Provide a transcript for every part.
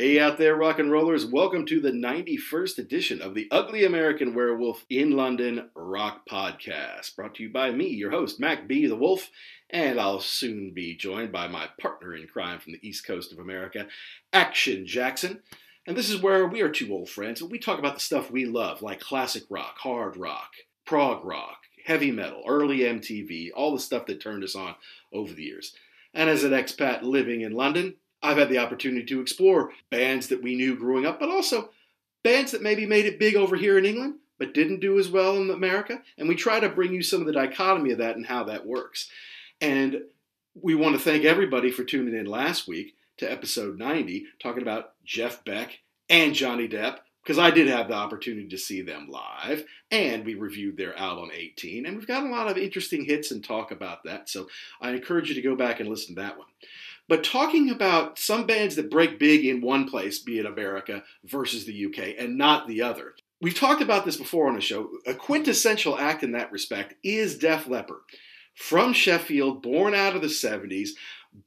Hey out there, rock and rollers. Welcome to the 91st edition of the Ugly American Werewolf in London Rock Podcast. Brought to you by me, your host, Mac B. the Wolf, and I'll soon be joined by my partner in crime from the East Coast of America, Action Jackson. And this is where we are two old friends, and we talk about the stuff we love, like classic rock, hard rock, prog rock, heavy metal, early MTV, all the stuff that turned us on over the years. And as an expat living in London, I've had the opportunity to explore bands that we knew growing up, but also bands that maybe made it big over here in England, but didn't do as well in America. And we try to bring you some of the dichotomy of that and how that works. And we want to thank everybody for tuning in last week to episode 90, talking about Jeff Beck and Johnny Depp, because I did have the opportunity to see them live, and we reviewed their album 18, and we've got a lot of interesting hits and talk about that. So I encourage you to go back and listen to that one. But talking about some bands that break big in one place, be it America versus the UK, and not the other. We've talked about this before on the show. A quintessential act in that respect is Def Leppard. From Sheffield, born out of the 70s,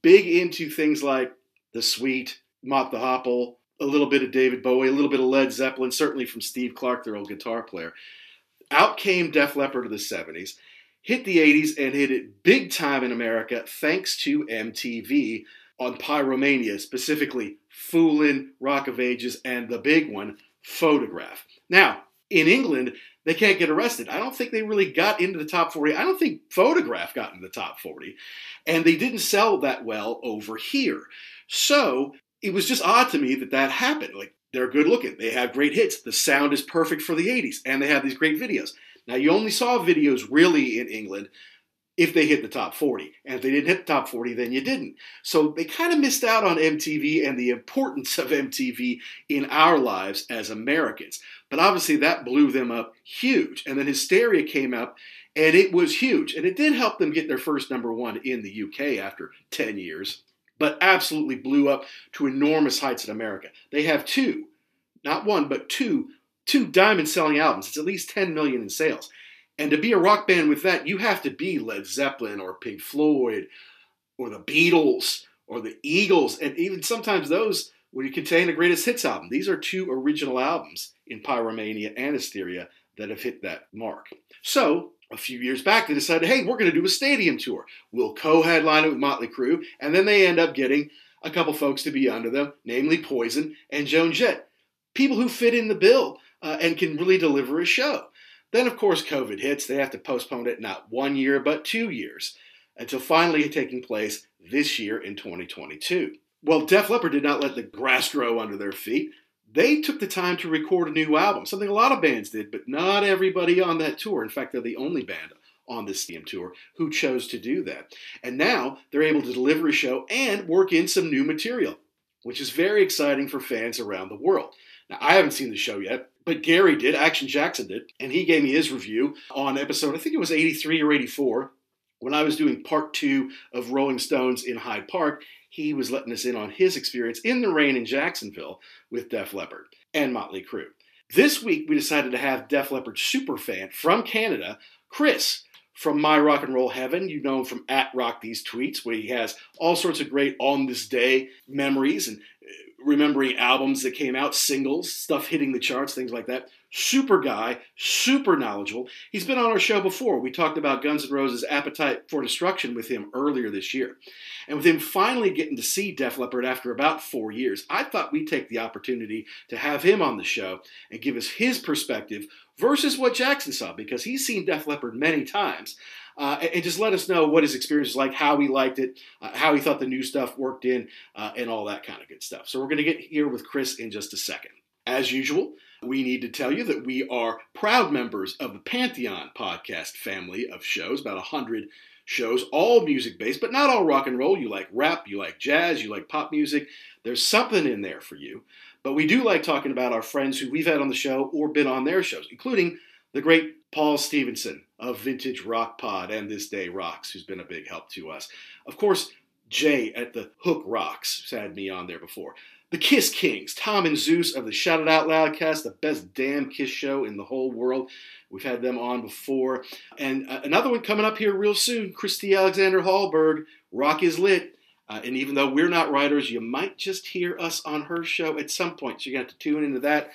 big into things like The Sweet, Mott the Hoople, a little bit of David Bowie, a little bit of Led Zeppelin, certainly from Steve Clark, their old guitar player. Out came Def Leppard of the 70s hit the 80s and hit it big time in America thanks to MTV on Pyromania, specifically Foolin', Rock of Ages, and the big one, Photograph. Now, in England, they can't get arrested. I don't think they really got into the top 40. I don't think Photograph got into the top 40. And they didn't sell that well over here. So it was just odd to me that that happened. Like, they're good looking. They have great hits. The sound is perfect for the 80s. And they have these great videos. Now, you only saw videos really in England if they hit the top 40. And if they didn't hit the top 40, then you didn't. So they kind of missed out on MTV and the importance of MTV in our lives as Americans. But obviously, that blew them up huge. And then Hysteria came up, and it was huge. And it did help them get their first number one in the UK after 10 years, but absolutely blew up to enormous heights in America. They have two, not one, but two two diamond selling albums. It's at least 10 million in sales. And to be a rock band with that, you have to be Led Zeppelin or Pink Floyd or the Beatles or the Eagles. And even sometimes those would contain a greatest hits album. These are two original albums in Pyromania and Hysteria that have hit that mark. So, a few years back, they decided, hey, we're going to do a stadium tour. We'll co headline it with Motley Crue. And then they end up getting a couple folks to be under them, namely Poison and Joan Jett. People who fit in the bill uh, and can really deliver a show. Then, of course, COVID hits. They have to postpone it not one year, but two years, until finally taking place this year in 2022. Well, Def Leppard did not let the grass grow under their feet. They took the time to record a new album, something a lot of bands did, but not everybody on that tour. In fact, they're the only band on this Steam tour who chose to do that. And now they're able to deliver a show and work in some new material, which is very exciting for fans around the world. Now, I haven't seen the show yet, but Gary did, Action Jackson did, and he gave me his review on episode, I think it was 83 or 84. When I was doing part two of Rolling Stones in Hyde Park, he was letting us in on his experience in the rain in Jacksonville with Def Leppard and Motley Crue. This week, we decided to have Def Leppard fan from Canada, Chris from My Rock and Roll Heaven. You know him from at Rock These Tweets, where he has all sorts of great on this day memories and remembering albums that came out, singles, stuff hitting the charts, things like that. super guy, super knowledgeable. He's been on our show before. We talked about Guns N' Roses' Appetite for Destruction with him earlier this year. And with him finally getting to see Def Leppard after about four years, I thought we'd take the opportunity to have him on the show and give us his perspective versus what Jackson saw, because he's seen Def Leppard many times. Uh, and just let us know what his experience was like, how he liked it, uh, how he thought the new stuff worked in, uh, and all that kind of good stuff. So we're going to get here with Chris in just a second. As usual, we need to tell you that we are proud members of the Pantheon podcast family of shows, about 100 shows, all music based, but not all rock and roll. You like rap, you like jazz, you like pop music. There's something in there for you. But we do like talking about our friends who we've had on the show or been on their shows, including the great Paul Stevenson of Vintage Rock Pod and This Day Rocks, who's been a big help to us. Of course, Jay at the Hook Rocks had me on there before. The Kiss Kings, Tom and Zeus of the Shout It Out Loud cast, the best damn Kiss show in the whole world. We've had them on before. And uh, another one coming up here real soon, Christy Alexander Hallberg, Rock is Lit. Uh, and even though we're not writers, you might just hear us on her show at some point. So you're going to have to tune into that.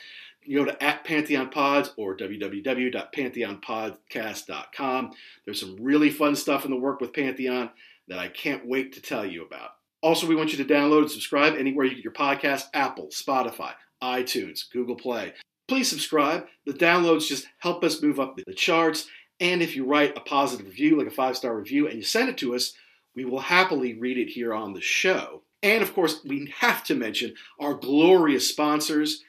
You go to at Pantheon Pods or www.pantheonpodcast.com. There's some really fun stuff in the work with Pantheon that I can't wait to tell you about. Also, we want you to download and subscribe anywhere you get your podcast Apple, Spotify, iTunes, Google Play. Please subscribe. The downloads just help us move up the charts. And if you write a positive review, like a five star review, and you send it to us, we will happily read it here on the show. And of course, we have to mention our glorious sponsors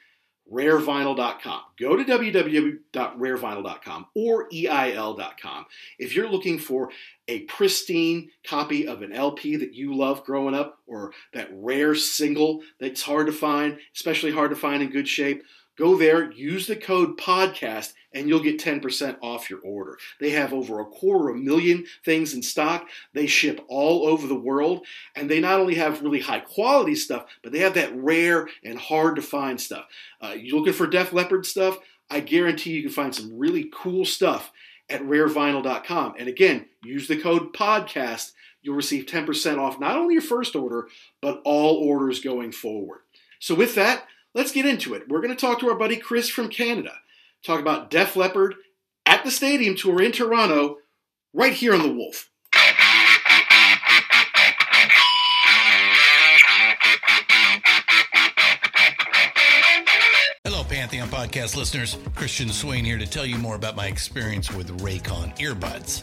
rarevinyl.com. Go to www.rarevinyl.com or EIL.com if you're looking for a pristine copy of an LP that you love growing up or that rare single that's hard to find, especially hard to find in good shape. Go there, use the code podcast, and you'll get 10% off your order. They have over a quarter of a million things in stock. They ship all over the world, and they not only have really high quality stuff, but they have that rare and hard to find stuff. Uh, you're looking for Def Leppard stuff? I guarantee you can find some really cool stuff at rarevinyl.com. And again, use the code podcast. You'll receive 10% off not only your first order, but all orders going forward. So, with that, let's get into it. We're going to talk to our buddy Chris from Canada, talk about Def Leppard at the stadium tour in Toronto, right here on The Wolf. Hello, Pantheon podcast listeners. Christian Swain here to tell you more about my experience with Raycon earbuds.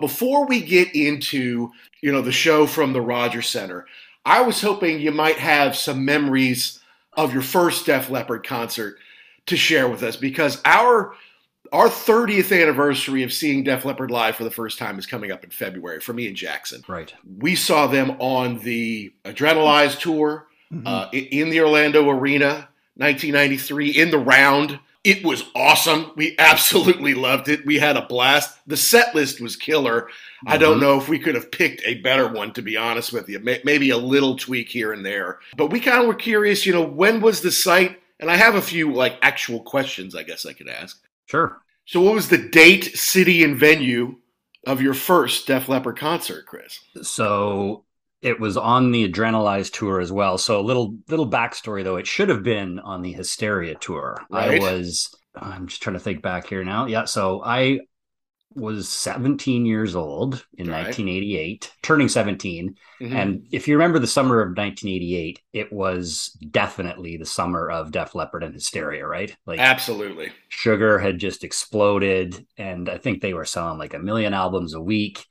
Before we get into, you know, the show from the Rogers Center, I was hoping you might have some memories of your first Def Leppard concert to share with us because our our 30th anniversary of seeing Def Leppard live for the first time is coming up in February for me and Jackson. Right. We saw them on the Adrenalize tour mm-hmm. uh, in the Orlando Arena, 1993, in the round. It was awesome. We absolutely loved it. We had a blast. The set list was killer. Mm-hmm. I don't mm-hmm. know if we could have picked a better one, to be honest with you. Maybe a little tweak here and there. But we kind of were curious, you know, when was the site And I have a few like actual questions I guess I could ask. Sure. So what was the date, city, and venue of your first Def Leppard concert, Chris? So it was on the Adrenalize tour as well. So a little little backstory though, it should have been on the Hysteria tour. Right. I was I'm just trying to think back here now. Yeah, so I was 17 years old in Right. 1988, turning 17. Mhm. And if you remember the summer of 1988, it was definitely the summer of Def Leppard and Hysteria, right? Like Absolutely. Sugar had just exploded, and I think they were selling like a million albums a week.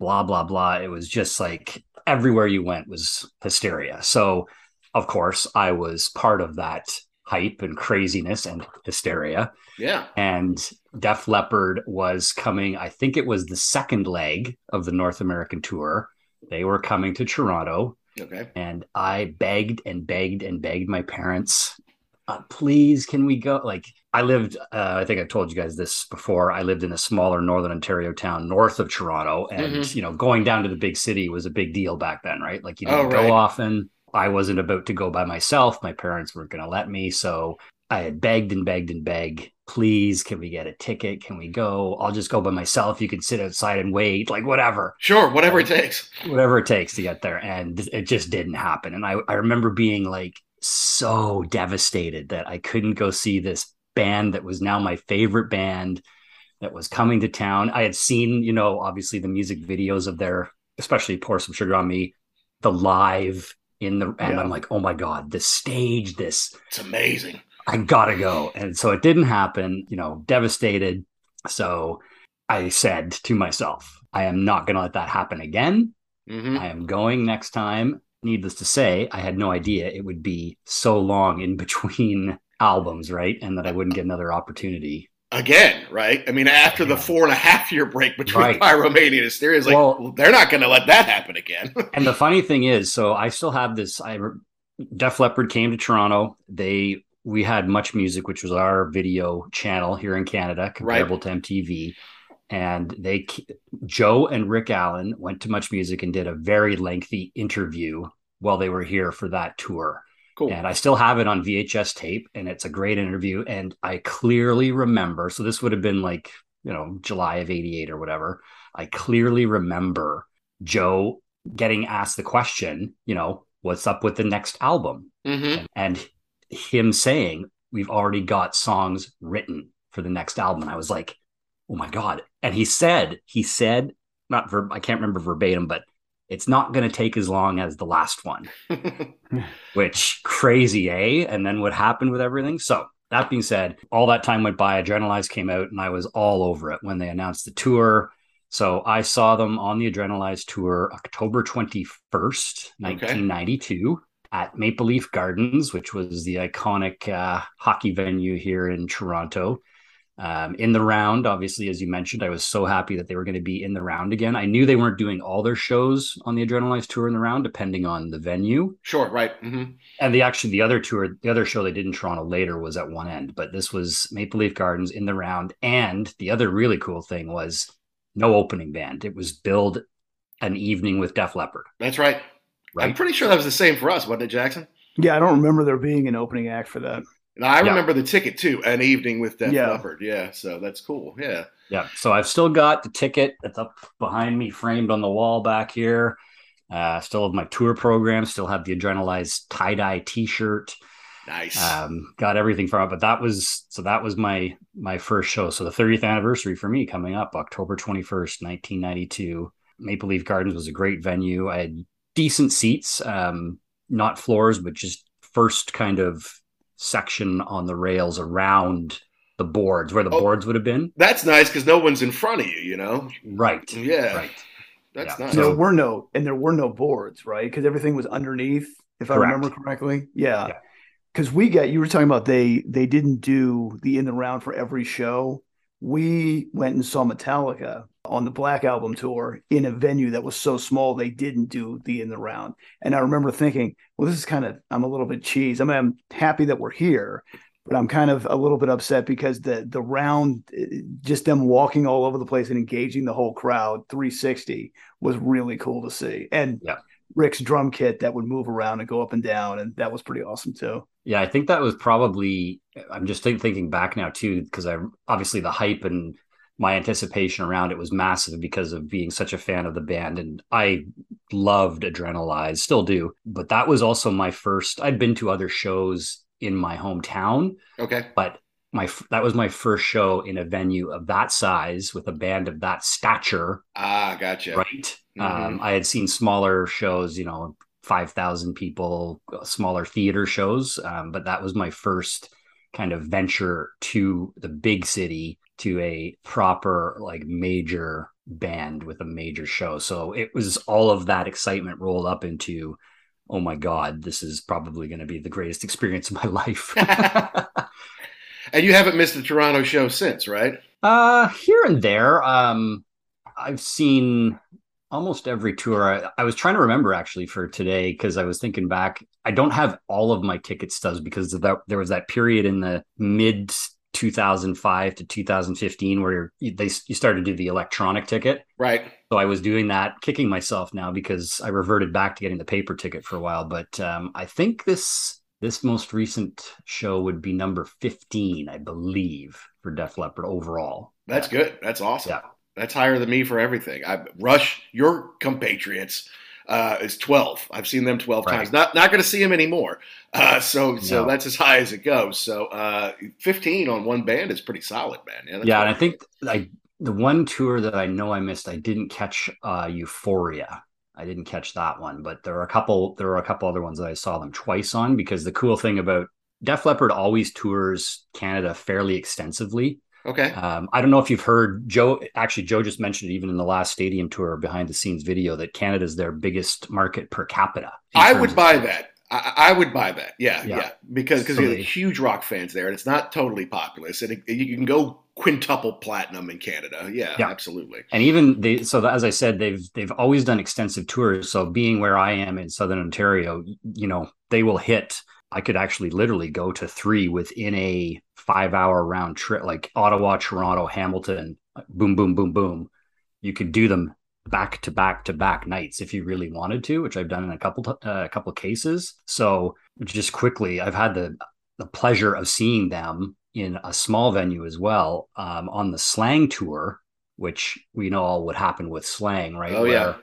Blah blah blah. It was just like everywhere you went was hysteria. So, of course, I was part of that hype and craziness and hysteria. Yeah. And Def Leppard was coming. I think it was the second leg of the North American tour. They were coming to Toronto, Okay. and I begged and begged and begged my parents, uh, please, can we go? Like, I lived, uh, I think I've told you guys this before. I lived in a smaller Northern Ontario town north of Toronto, and, Mhm. you know, going down to the big city was a big deal back then, right? Like, you Oh, didn't right. go often. I wasn't about to go by myself. My parents weren't going to let me. So I had begged and begged and begged, please, can we get a ticket? Can we go? I'll just go by myself. You can sit outside and wait, like, whatever Sure. Whatever it takes. whatever it takes to get there. And it just didn't happen. And I, I remember being like so devastated that I couldn't go see this band that was now my favorite band that was coming to town. I had seen, you know, obviously the music videos of their, especially Pour Some Sugar on Me, the live in the, and Yeah. I'm like, oh my God, the stage, this, It's amazing. I gotta go. And so it didn't happen, you know, devastated. So I said to myself, I am not going to let that happen again. hmm I am going next time. Needless to say, I had no idea it would be so long in between albums, right? And that I wouldn't get another opportunity. Again, right? I mean, after the four and a half year break between Right. Pyromania and Hysteria, it's like, Well- well, they're not going to let that happen again. And the funny thing is, so I still have this. I Def Leppard came to Toronto. They we had Much Music, which was our video channel here in Canada, comparable to MTV. And they, Joe and Rick Allen went to Much Music and did a very lengthy interview while they were here for that tour. Cool. And I still have it on VHS tape, and it's a great interview. And I clearly remember, so this would have been like, you know, July of 88 or whatever. I clearly remember Joe getting asked the question, you know, what's up with the next album? hmm And him saying, we've already got songs written for the next album. And I was like, oh my God. And he said, he said, not ver- I can't remember verbatim, but it's not going to take as long as the last one which crazy, eh? And then what happened with everything? So that being said, all that time went by. Adrenalize came out, and I was all over it when they announced the tour. So I saw them on the Adrenalize tour October 21st, 1992, at Maple Leaf Gardens, which was the iconic uh, hockey venue here in Toronto. Um, in the round, obviously, as you mentioned, I was so happy that they were going to be in the round again. I knew they weren't doing all their shows on the Adrenalize tour in the round, depending on the venue sure, right. hmm and the actually the other tour the other show they did in toronto later was at one end but this was maple leaf gardens in the round and the other really cool thing was no opening band it was billed an evening with def leppard That's right. right. I'm pretty sure that was the same for us, wasn't it, Jackson? Yeah, I don't remember there being an opening act for that. And I Yeah. remember the ticket too, an evening with Def Yeah. Leppard. Yeah, so that's cool. Yeah. yeah so i've still got the ticket that's up behind me framed on the wall back here uh still have my tour program still have the Adrenalized tie-dye t-shirt Nice. um got everything from it but that was so that was my my first show so the 30th anniversary for me coming up october 21st 1992 maple leaf gardens was a great venue i had decent seats um not floors but just first kind of section on the rails around the boards where the Oh. boards would have been that's nice because no one's in front of you, you know? right Yeah. right That's Yeah. nice. there were no and there were no boards, right? Because everything was underneath, if I remember correctly. Yeah. Yeah. Because we got you were talking about they they didn't do the in the round for every show. We went and saw Metallica on the Black Album tour in a venue that was so small they didn't do the in the round. And I remember thinking, well, this is kind of I'm a little bit cheese. I mean, I'm happy that we're here, but I'm kind of a little bit upset because the the round, just them walking all over the place and engaging the whole crowd 360 was really cool to see. And Yeah. Rick's drum kit that would move around and go up and down, and that was pretty awesome too. Yeah, I think that was probably. I'm just think, thinking back now too, because I obviously the hype and my anticipation around it was massive because of being such a fan of the band, and I loved Adrenalize, still do. But that was also my first. I'd been to other shows in my hometown, Okay. but my that was my first show in a venue of that size with a band of that stature Ah, gotcha. right Mhm. um, i had seen smaller shows you know 5000 people smaller theater shows um, but that was my first kind of venture to the big city to a proper like major band with a major show so it was all of that excitement rolled up into oh my god this is probably going to be the greatest experience of my life And you haven't missed the Toronto show since, right? Uh, here and there. Um, I've seen almost every tour. I, I was trying to remember actually for today because I was thinking back. I don't have all of my ticket stubs because of that, there was that period in the mid 2005 to 2015 where you, they you started to do the electronic ticket. Right. So I was doing that, kicking myself now because I reverted back to getting the paper ticket for a while. But um, I think this this most recent show would be number 15, I believe, for Def Leppard overall. That's good. That's awesome. Yeah. That's higher than me for everything. I Rush, your compatriots, uh, is twelve. I've seen them twelve Right. times. Not not going to see them anymore. Uh, so so No. that's as high as it goes. So uh, fifteen on one band is pretty solid, man. Yeah, yeah, and I think I the one tour that I know I missed, I didn't catch uh Euphoria. I didn't catch that one, but there are a couple there are a couple other ones that I saw them twice on because the cool thing about Def Leppard always tours Canada fairly extensively. Okay. Um, I don't know if you've heard Joe. Actually, Joe just mentioned it even in the last stadium tour behind the scenes video that Canada is their biggest market per capita. I would of- buy that. I, I would buy that. Yeah, yeah, Yeah. because because So they- huge rock fans there, and it's not totally populous, and it, you can go quintuple platinum in Canada. Yeah, Yeah. absolutely. and even they so as i said they've they've always done extensive tours so being where i am in southern ontario you know they will hit i could actually literally go to three within a five hour round trip like ottawa toronto hamilton boom boom boom boom you could do them back to back to back nights if you really wanted to which i've done in a couple uh, a couple cases so just quickly i've had the the pleasure of seeing them in a small venue as well um, on the slang tour which we know all what happened with slang, right? Oh, yeah.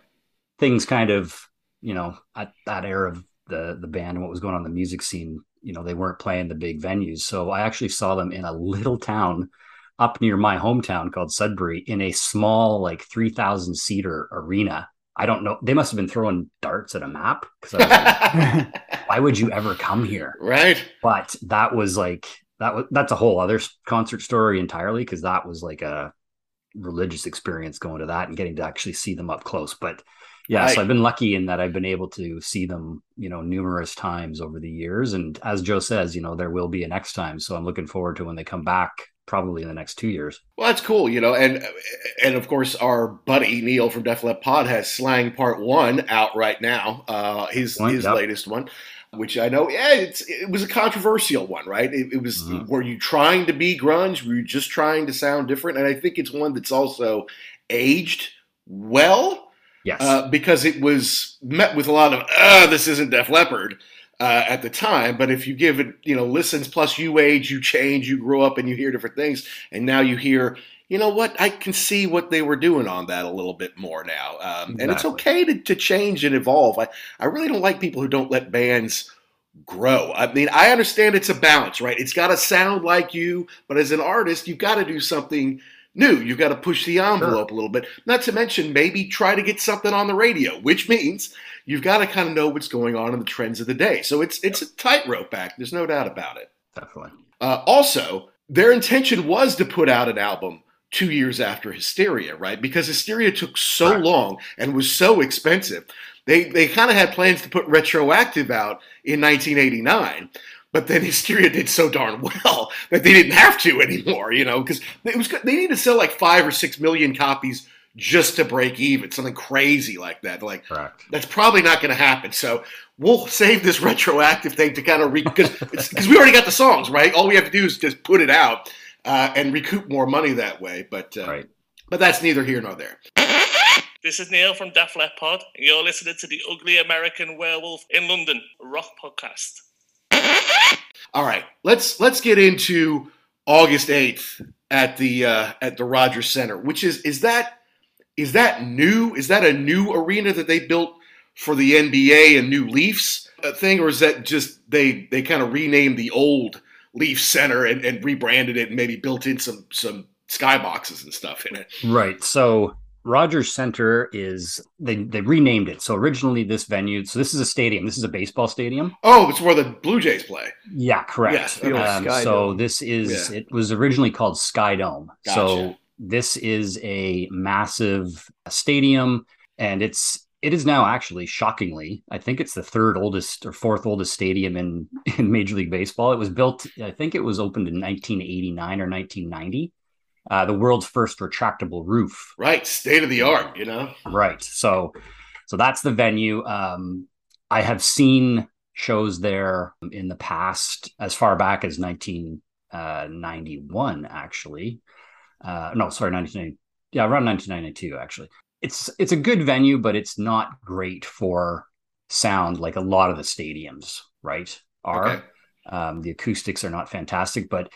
things kind of, you know, at that era of the the band and what was going on in the music scene, you know, they weren't playing the big venues. So I actually saw them in a little town up near my hometown called Sudbury in a small, like three thousand seater arena. I don't know. They must have been throwing darts at a map because like, why would you ever come here? right. but that was like that was that's a whole other concert story entirely because that was like a religious experience going to that and getting to actually see them up close but yeah Right. so i've been lucky in that i've been able to see them you know numerous times over the years and as joe says you know there will be a next time so i'm looking forward to when they come back probably in the next two years Well, that's cool, you know, and and of course our buddy Neil from Def Leppard Pod has Slang Part One out right now. Uh, his Point, his yep. latest one, which I know, yeah, it's it was a controversial one, right? It, it was Mhm. were you trying to be grunge? Were you just trying to sound different? And I think it's one that's also aged well yes uh, because it was met with a lot of uh, this isn't Def Leppard uh, at the time. But if you give it, you know, listens plus you age, you change, you grow up, and you hear different things, and now you hear. You know what? I can see what they were doing on that a little bit more now, um, and it's okay to, to change and evolve. I, I really don't like people who don't let bands grow. I mean, I understand it's a balance, right? It's got to sound like you, but as an artist, you've got to do something new. You've got to push the envelope a little bit. Not to mention, maybe try to get something on the radio, which means you've got to kind of know what's going on in the trends of the day. So it's it's a tightrope act. There's no doubt about it. definitely Uh, also, their intention was to put out an album two years after Hysteria, right? Because Hysteria took so Correct. long and was so expensive. They they kind of had plans to put Retroactive out in 1989, but then Hysteria did so darn well that they didn't have to anymore, you know, because it was they needed to sell like five or six million copies just to break even, something crazy like that. Like correct that's probably not going to happen. So we'll save this retroactive thing to kind of because because we already got the songs right. All we have to do is just put it out uh, and recoup more money that way. But uh, right but that's neither here nor there. This is Neil from Def Leppard, and you're listening to the Ugly American Werewolf in London Rock Podcast. All right, let's let's get into August eighth at the uh, at the Rogers Center, which is is that is that new? Is that a new arena that they built for the NBA and new Leafs uh, thing, or is that just they they kind of renamed the old Leaf Center and, and rebranded it and maybe built in some some skyboxes and stuff in it? Right. So Rogers Center is they they renamed it. So originally this venue, so this is a stadium. This is a baseball stadium. Oh, it's where the Blue Jays play. Yeah, correct. Yes, um, so Dome. this is Yeah. it was originally called Sky Dome. Gotcha. So this is a massive stadium, and it's it is now actually shockingly, I think it's the third oldest or fourth oldest stadium in in Major League Baseball. It was built, I think it was opened in 1989 or 1990. Uh, the world's first retractable roof Right, state of the art. You know. Right. So so that's the venue. Um I have seen shows there in the past as far back as 1991 actually. Uh no, sorry, 1990. Yeah, around 1992 actually. It's it's a good venue but it's not great for sound like a lot of the stadiums, right? Are Okay. um, the acoustics are not fantastic, but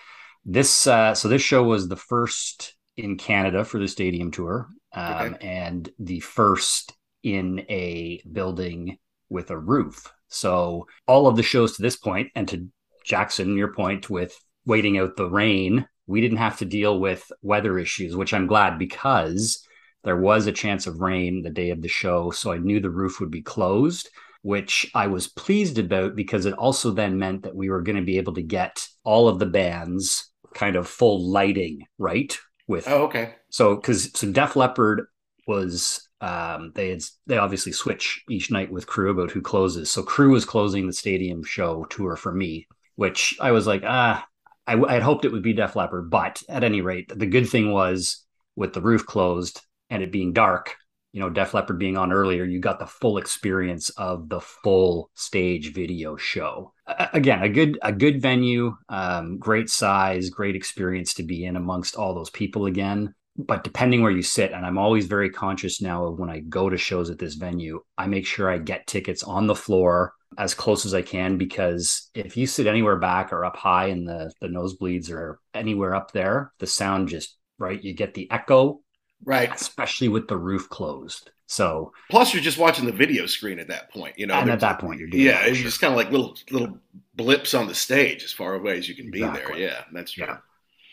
this uh, so this show was the first in Canada for the stadium tour, um, and the first in a building with a roof. So all of the shows to this point, and to Jackson, your point with waiting out the rain, we didn't have to deal with weather issues, which I'm glad because there was a chance of rain the day of the show, so I knew the roof would be closed which I was pleased about because it also then meant that we were going to be able to get all of the bands kind of full lighting, right? With Oh, okay. so because so Def Leppard was um they had they obviously switch each night with Crue about who closes. So Crue was closing the stadium show tour for me, which I was like, ah, I, I had hoped it would be Def Leppard, but at any rate, the good thing was with the roof closed and it being dark, you know, Def Leppard being on earlier, you got the full experience of the full stage video show. Again, a good a good venue, um, great size, great experience to be in amongst all those people again. But depending where you sit, and I'm always very conscious now of when I go to shows at this venue, I make sure I get tickets on the floor as close as I can because if you sit anywhere back or up high in the the nosebleeds or anywhere up there, the sound just right, you get the echo Right. especially with the roof closed. So, Plus, you're just watching the video screen at that point. You know. and at that point, you're doing Yeah, it's sure. just kind of like little little blips on the stage as far away as you can be there. Yeah, that's true. Yeah.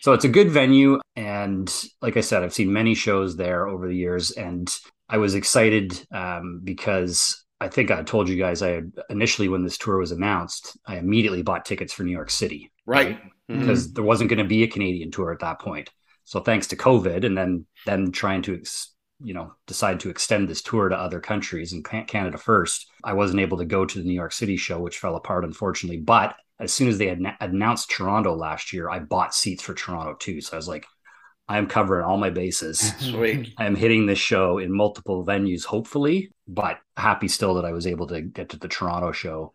So it's a good venue, and like I said, I've seen many shows there over the years, and I was excited um, because I think I told you guys I had initially when this tour was announced, I immediately bought tickets for New York City, Right. Mhm. Because there wasn't going to be a Canadian tour at that point. So thanks to COVID, and then then trying to ex- you know decide to extend this tour to other countries and Canada first, I wasn't able to go to the New York City show, which fell apart unfortunately. But as soon as they had announced Toronto last year, I bought seats for Toronto too. So I was like, I am covering all my bases. Sweet. I am hitting this show in multiple venues, hopefully, but happy still that I was able to get to the Toronto show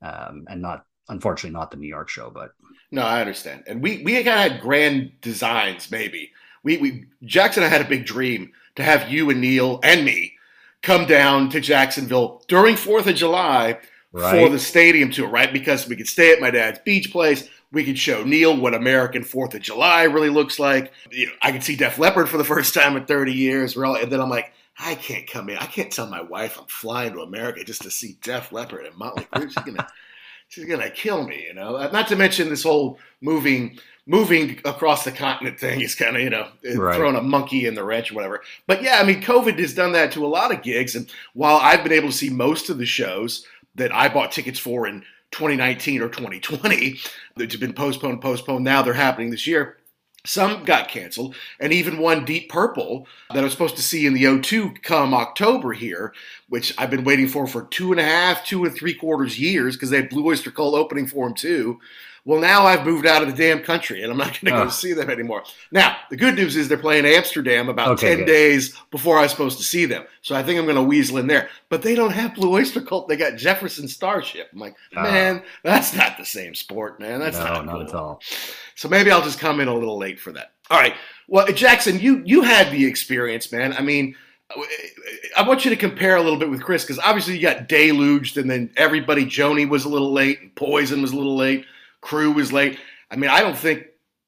um, and not, unfortunately, not the New York show. But No, I understand. And we we kind of had grand designs. Maybe we we Jackson I had a big dream to have you and Neil and me come down to Jacksonville during Fourth of July for the stadium tour, right? Because we could stay at my dad's beach place. We could show Neil what American Fourth of July really looks like. You know, I could see Def Leppard for the first time in 30 years. Really, and then I'm like, I can't come in. I can't tell my wife I'm flying to America just to see Def Leppard and Motley Crue. She's gonna, she's gonna kill me. You know. Uh, Not to mention this whole moving, moving across the continent thing is kind of you know Right. throwing a monkey in the wrench or whatever. But yeah, I mean, COVID has done that to a lot of gigs, and while I've been able to see most of the shows that I bought tickets for in 2019 or 2020 that have been postponed, postponed. Now they're happening this year. Some got canceled, and even one Deep Purple that I was supposed to see in the O2 come October here, which I've been waiting for for two and a half, two and three quarters years because they had Blue Oyster Cult opening for them too. Well, now I've moved out of the damn country and I'm not going to go Ugh. see them anymore. Now, the good news is they're playing Amsterdam about Okay, 10 good. days before I was supposed to see them. So I think I'm going to weasel in there. But they don't have Blue Oyster Cult. They got Jefferson Starship. I'm like, Ah. man, that's not the same sport, man. That's no, not, not at all. So maybe I'll just come in a little late for that. All right. Well, Jackson, you you had the experience, man. I mean, I want you to compare a little bit with Chris because obviously you got deluged, and then everybody. Joni was a little late, and Poison was a little late. Crew was late. I mean, I don't think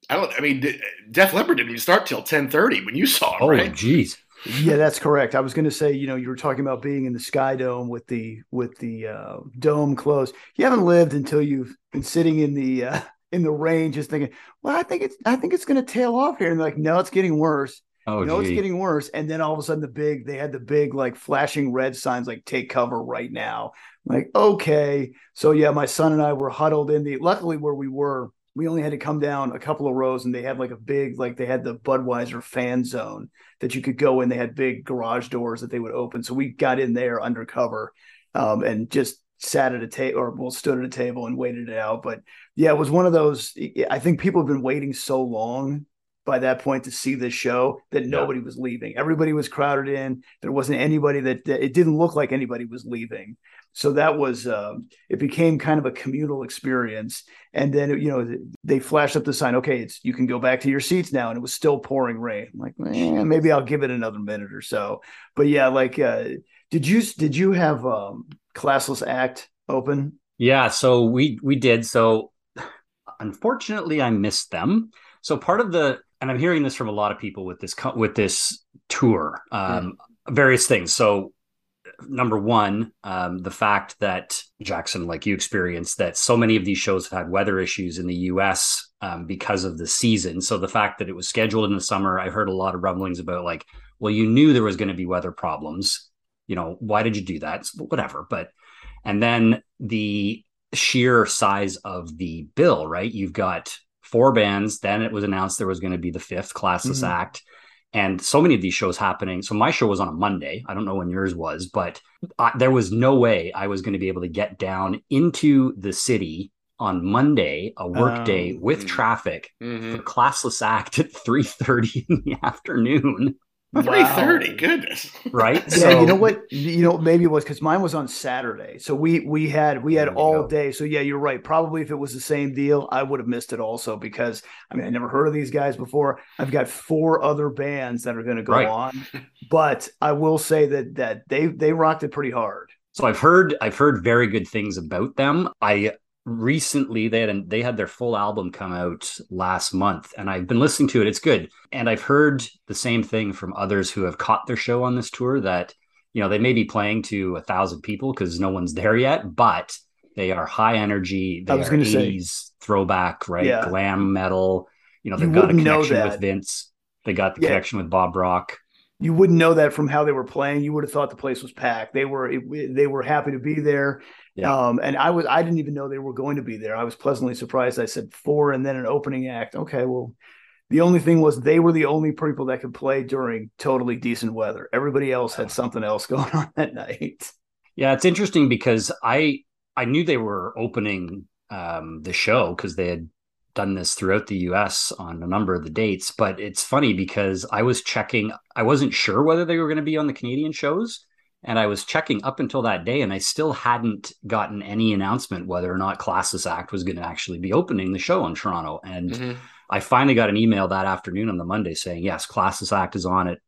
I don't. I mean, Def Leppard didn't even start till ten thirty when you saw it, oh, right? jeez. Yeah, that's correct. I was going to say, you know, you were talking about being in the Sky Dome with the with the uh, dome closed. You haven't lived until you've been sitting in the uh, in the rain, just thinking, well, I think it's I think it's going to tail off here, and they're like, no, it's getting worse. Oh, no, it's getting worse. And then all of a sudden, the big they had the big like flashing red signs like "Take cover right now." Like, okay, so yeah, my son and I were huddled in the. Luckily, where we were, we only had to come down a couple of rows, and they had like a big like they had the Budweiser fan zone that you could go in. They had big garage doors that they would open, so we got in there undercover, um, and just sat at a table or well stood at a table and waited it out. But yeah, it was one of those. I think people have been waiting so long by that point to see this show that nobody was leaving. Everybody was crowded in. There wasn't anybody that, that it didn't look like anybody was leaving. So that was um, it became kind of a communal experience. And then you know they flashed up the sign. Okay, it's you can go back to your seats now, and it was still pouring rain. I'm like, eh, maybe I'll give it another minute or so. But yeah, like, uh, did you did you have um, classless act open? Yeah, so we we did. So unfortunately, I missed them. So part of the and I'm hearing this from a lot of people with this with this tour, um, various things. So number one, um, the fact that Jackson, like you experienced, that so many of these shows have had weather issues in the U.S. Um, because of the season. So the fact that it was scheduled in the summer, I heard a lot of rumblings about like, well, you knew there was going to be weather problems. You know, why did you do that? Whatever. But and then the sheer size of the bill, right? You've got four bands. Then it was announced there was going to be the fifth classless Mhm. act. And so many of these shows happening. So my show was on a Monday. I don't know when yours was, but I, there was no way I was going to be able to get down into the city on Monday, a work day Oh. with Mm. traffic Mm-hmm. for classless act at 3.30 in the afternoon. Three thirty. Wow. Goodness. Right. Yeah, you know what? You know, maybe it was because mine was on Saturday, so we we had we had all go. day. So yeah, you're right. Probably if it was the same deal, I would have missed it also because I mean I never heard of these guys before. I've got four other bands that are going to go Right. on, but I will say that that they they rocked it pretty hard. So I've heard I've heard very good things about them. I recently they had they had their full album come out last month and I've been listening to it. It's good. And I've heard the same thing from others who have caught their show on this tour that you know they may be playing to a thousand people because no one's there yet, but they are high energy. They I was are gonna say- throwback, right? Yeah. Glam metal. You know, they've got a connection with. Vince. They got the Yeah. connection with Bob Rock. You wouldn't know that from how they were playing. You would have thought the place was packed. They were they were happy to be there. Yeah. Um, and I was I didn't even know they were going to be there. I was pleasantly surprised. I said four and then an opening act. Okay, well, the only thing was they were the only people that could play during totally decent weather. Everybody else had something else going on that night. Yeah, it's interesting because I I knew they were opening um, the show because they had done this throughout the U.S. on a number of the dates. But it's funny because I was checking. I wasn't sure whether they were going to be on the Canadian shows, and I was checking up until that day, and I still hadn't gotten any announcement whether or not Classless Act was going to actually be opening the show in Toronto. And Mhm. I finally got an email that afternoon on the Monday saying, yes, Classless Act is on it.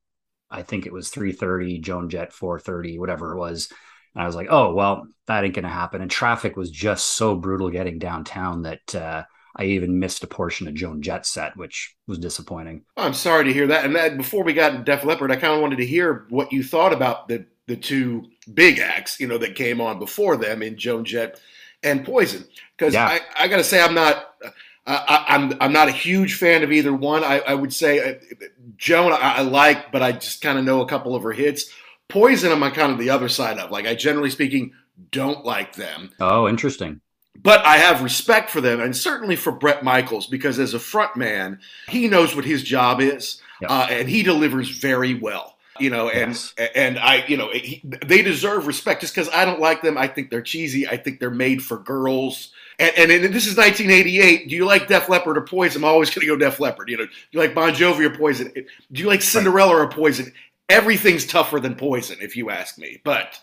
I think it was 3.30, Joan Jett 4.30, whatever it was. And I was like, oh, well, that ain't going to happen. And traffic was just so brutal getting downtown that uh, I even missed a portion of Joan Jett's set, which was disappointing. I'm sorry to hear that. And that, before we got into Def Leppard, I kind of wanted to hear what you thought about the the two big acts, you know, that came on before them in Joan Jett and Poison. Because Yeah. I, I got to say, I'm not. I, I- I'm I'm not a huge fan of either one. I, I would say uh, Joan I, I like, but I just kind of know a couple of her hits. Poison, I'm on kind of the other side of. Like I generally speaking don't like them. Oh, interesting. But I have respect for them, and certainly for Bret Michaels, because as a front man, he knows what his job is, Yep. uh, and he delivers very well. You know, and Yes. and I, you know, he, they deserve respect. Just because I don't like them, I think they're cheesy. I think they're made for girls. And, and, and this is 1988. Do you like Def Leppard or Poison? I'm always going to go Def Leppard. You know, do you like Bon Jovi or Poison? Do you like Cinderella or Poison? Everything's tougher than Poison, if you ask me. But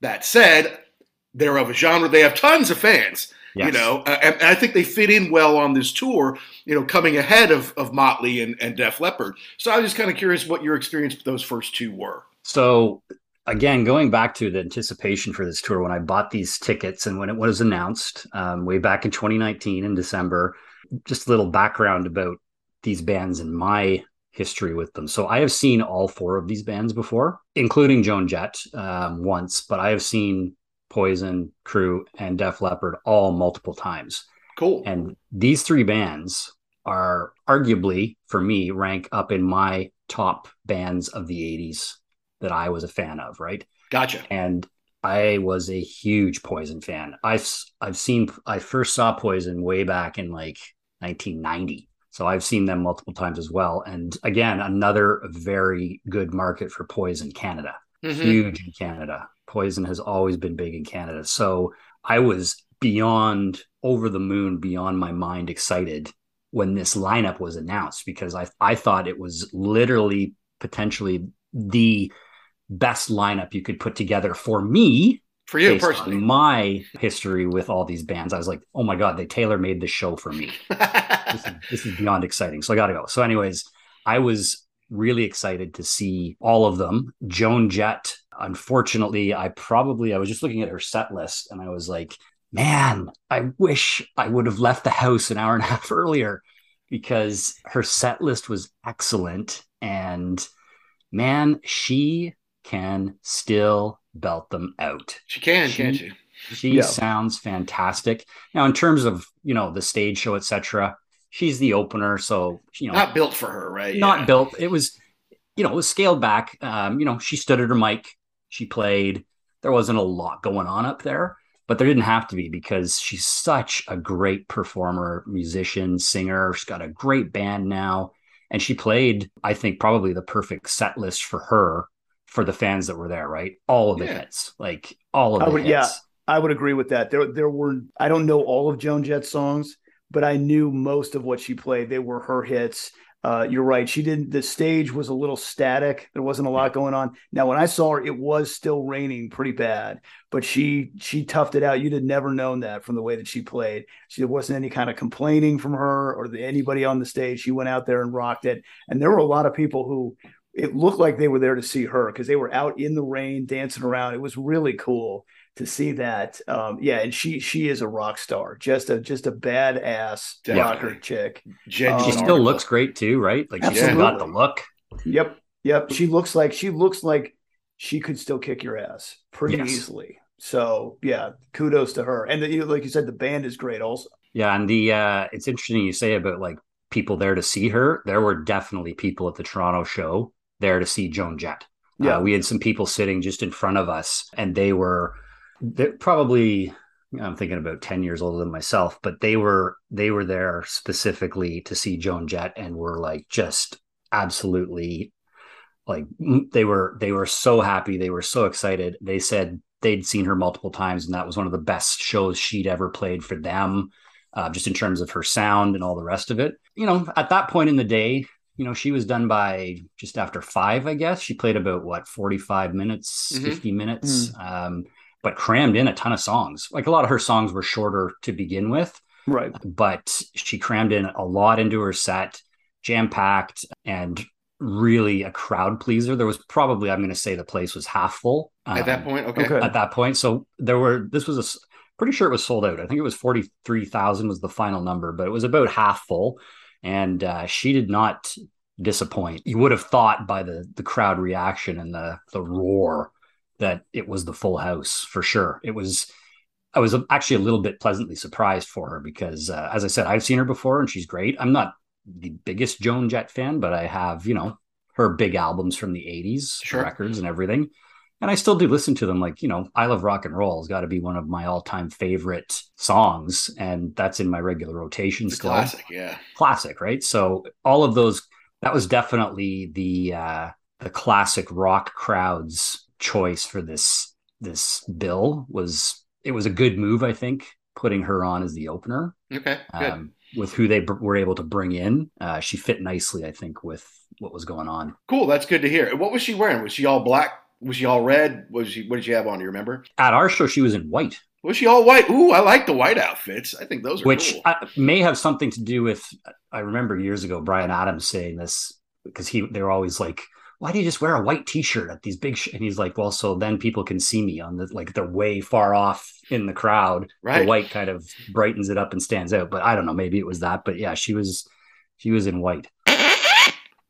that said, they're of a genre. They have tons of fans. You know, uh, and, and I think they fit in well on this tour. You know, coming ahead of of Motley and, and Def Leppard. So I was just kind of curious what your experience with those first two were. So again, going back to the anticipation for this tour, when I bought these tickets and when it was announced um, way back in 2019 in December, just a little background about these bands and my history with them. So I have seen all four of these bands before, including Joan Jett um, once, but I have seen Poison, Crue, and Def Leppard all multiple times. Cool. And these three bands are arguably, for me, rank up in my top bands of the 80s that I was a fan of, right? Gotcha. And I was a huge Poison fan. I've I've seen I first saw Poison way back in like 1990. So I've seen them multiple times as well. And again, another very good market for Poison Canada. Mhm. Huge in Canada. Poison has always been big in Canada. So I was beyond over the moon, beyond my mind excited when this lineup was announced because I I thought it was literally potentially the best lineup you could put together for me For you personally. my history with all these bands. I was like, oh my god, they tailor made the show for me. This is, this is beyond exciting. So I got to go. So, anyways, I was really excited to see all of them. Joan Jett, unfortunately, I probably I was just looking at her set list and I was like, man, I wish I would have left the house an hour and a half earlier because her set list was excellent and man, she can still belt them out. she can, She- can't you? She Yeah. sounds fantastic. Now, in terms of you know the stage show, etc., she's the opener, so you know Not built for her, right? not Yeah. built. It was, you know, it was scaled back. Um, you know, she stood at her mic, she played. There wasn't a lot going on up there, but there didn't have to be because she's such a great performer, musician, singer. She's got a great band now, and she played. I think probably the perfect set list for her for the fans that were there. Right, all of the Yeah. hits, like all of I the would- hits. yeah. I would agree with that. There, there were. I don't know all of Joan Jett's songs, but I knew most of what she played. They were her hits. Uh, you're right. She didn't. The stage was a little static. There wasn't a lot going on. Now, when I saw her, it was still raining pretty bad, but she she toughed it out. You'd have never known that from the way that she played. She there wasn't any kind of complaining from her or the, anybody on the stage. She went out there and rocked it. And there were a lot of people who it looked like they were there to see her because they were out in the rain dancing around. It was really cool to see that. Um, yeah, and she she is a rock star, just a just a badass Definitely. rocker chick. Genuine Um, She still looks great too, right? Like she's still got the look. Yep, yep. She looks like she looks like she could still kick your ass pretty Yes. easily. So yeah, kudos to her. And the, you know, like you said, the band is great also. Yeah, and the uh it's interesting you say about like people there to see her. There were definitely people at the Toronto show there to see Joan Jett. Yeah. Uh, we had some people sitting just in front of us, and they were they're probably I'm thinking about 10 years older than myself, but they were they were there specifically to see Joan Jett and were like just absolutely like they were they were so happy, they were so excited. They said they'd seen her multiple times and that was one of the best shows she'd ever played for them. Uh, just in terms of her sound and all the rest of it. You know, at that point in the day, you know, she was done by just after five, I guess. She played about what, 45 minutes, Mhm. 50 minutes, um, but crammed in a ton of songs. Like a lot of her songs were shorter to begin with, Right. but she crammed in a lot into her set, jam packed, and really a crowd pleaser. There was probably, I'm going to say the place was half full At that um, point, okay. Okay. At that point, so there were. This was a, pretty sure it was sold out. I think it was forty three thousand was the final number, but it was about half full, and uh, she did not disappoint. You would have thought by the the crowd reaction and the the roar that it was the full house for sure. It was. I was actually a little bit pleasantly surprised for her because, uh, as I said, I've seen her before and she's great. I'm not the biggest Joan Jett fan, but I have, you know, her big albums from the 80s, Sure. records and everything. And I still do listen to them. Like, you know, I Love Rock and Roll has got to be one of my all time favorite songs. And that's in my regular rotation still classic, yeah. classic, right? So all of those that was definitely the uh the classic rock crowd's choice for this this bill was it was a good move, I think, putting her on as the opener. Okay, good. Um, with who they br- were able to bring in, uh, she fit nicely, I think, with what was going on. cool, that's good to hear. What was she wearing? Was she all black? Was she all red? Was she? What did she have on? Do you remember? At our show, she was in white, Was she all white? Ooh, I like the white outfits. I think those are which cool. uh, may have something to do with. I remember years ago Bryan Adams saying this because he they were always like, why do you just wear a white t-shirt at these big sh-? and he's like well so then people can see me on the like they're way far off in the crowd Right. the white kind of brightens it up and stands out but i don't know maybe it was that but yeah she was she was in white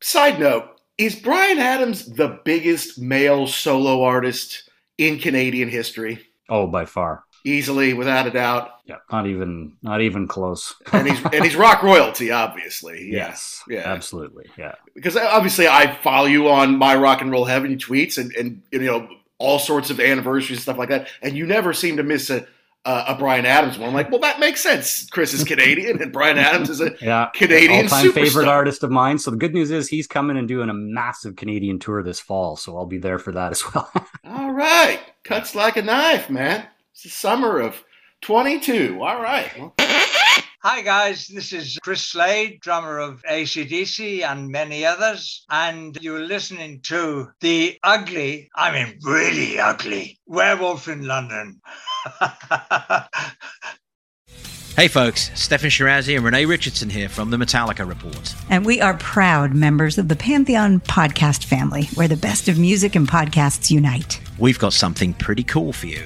Side note: Is Bryan Adams the biggest male solo artist in Canadian history? oh by far Easily, without a doubt. yeah not even not even close And he's and he's rock royalty, obviously. Yeah. yes Yeah. absolutely yeah because uh, obviously I follow you on my rock and roll heaven tweets and, and you know all sorts of anniversaries and stuff like that, and you never seem to miss a Uh, a, a Bryan Adams one. I'm like, well, that makes sense. Chris is Canadian, and Bryan Adams is a yeah Canadian all-time superstar. favorite artist of mine so the good news is he's coming and doing a massive canadian tour this fall so i'll be there for that as well All right, cuts like a knife, man. It's the summer of 22. All right. Well, Hi, guys. This is Chris Slade, drummer of AC/DC and many others. And you're listening to the ugly, I mean, really ugly, werewolf in London. Hey folks, Steffan Chirazi and Renee Richardson here from the Metallica Report. And we are proud members of the Pantheon podcast family, where the best of music and podcasts unite. We've got something pretty cool for you.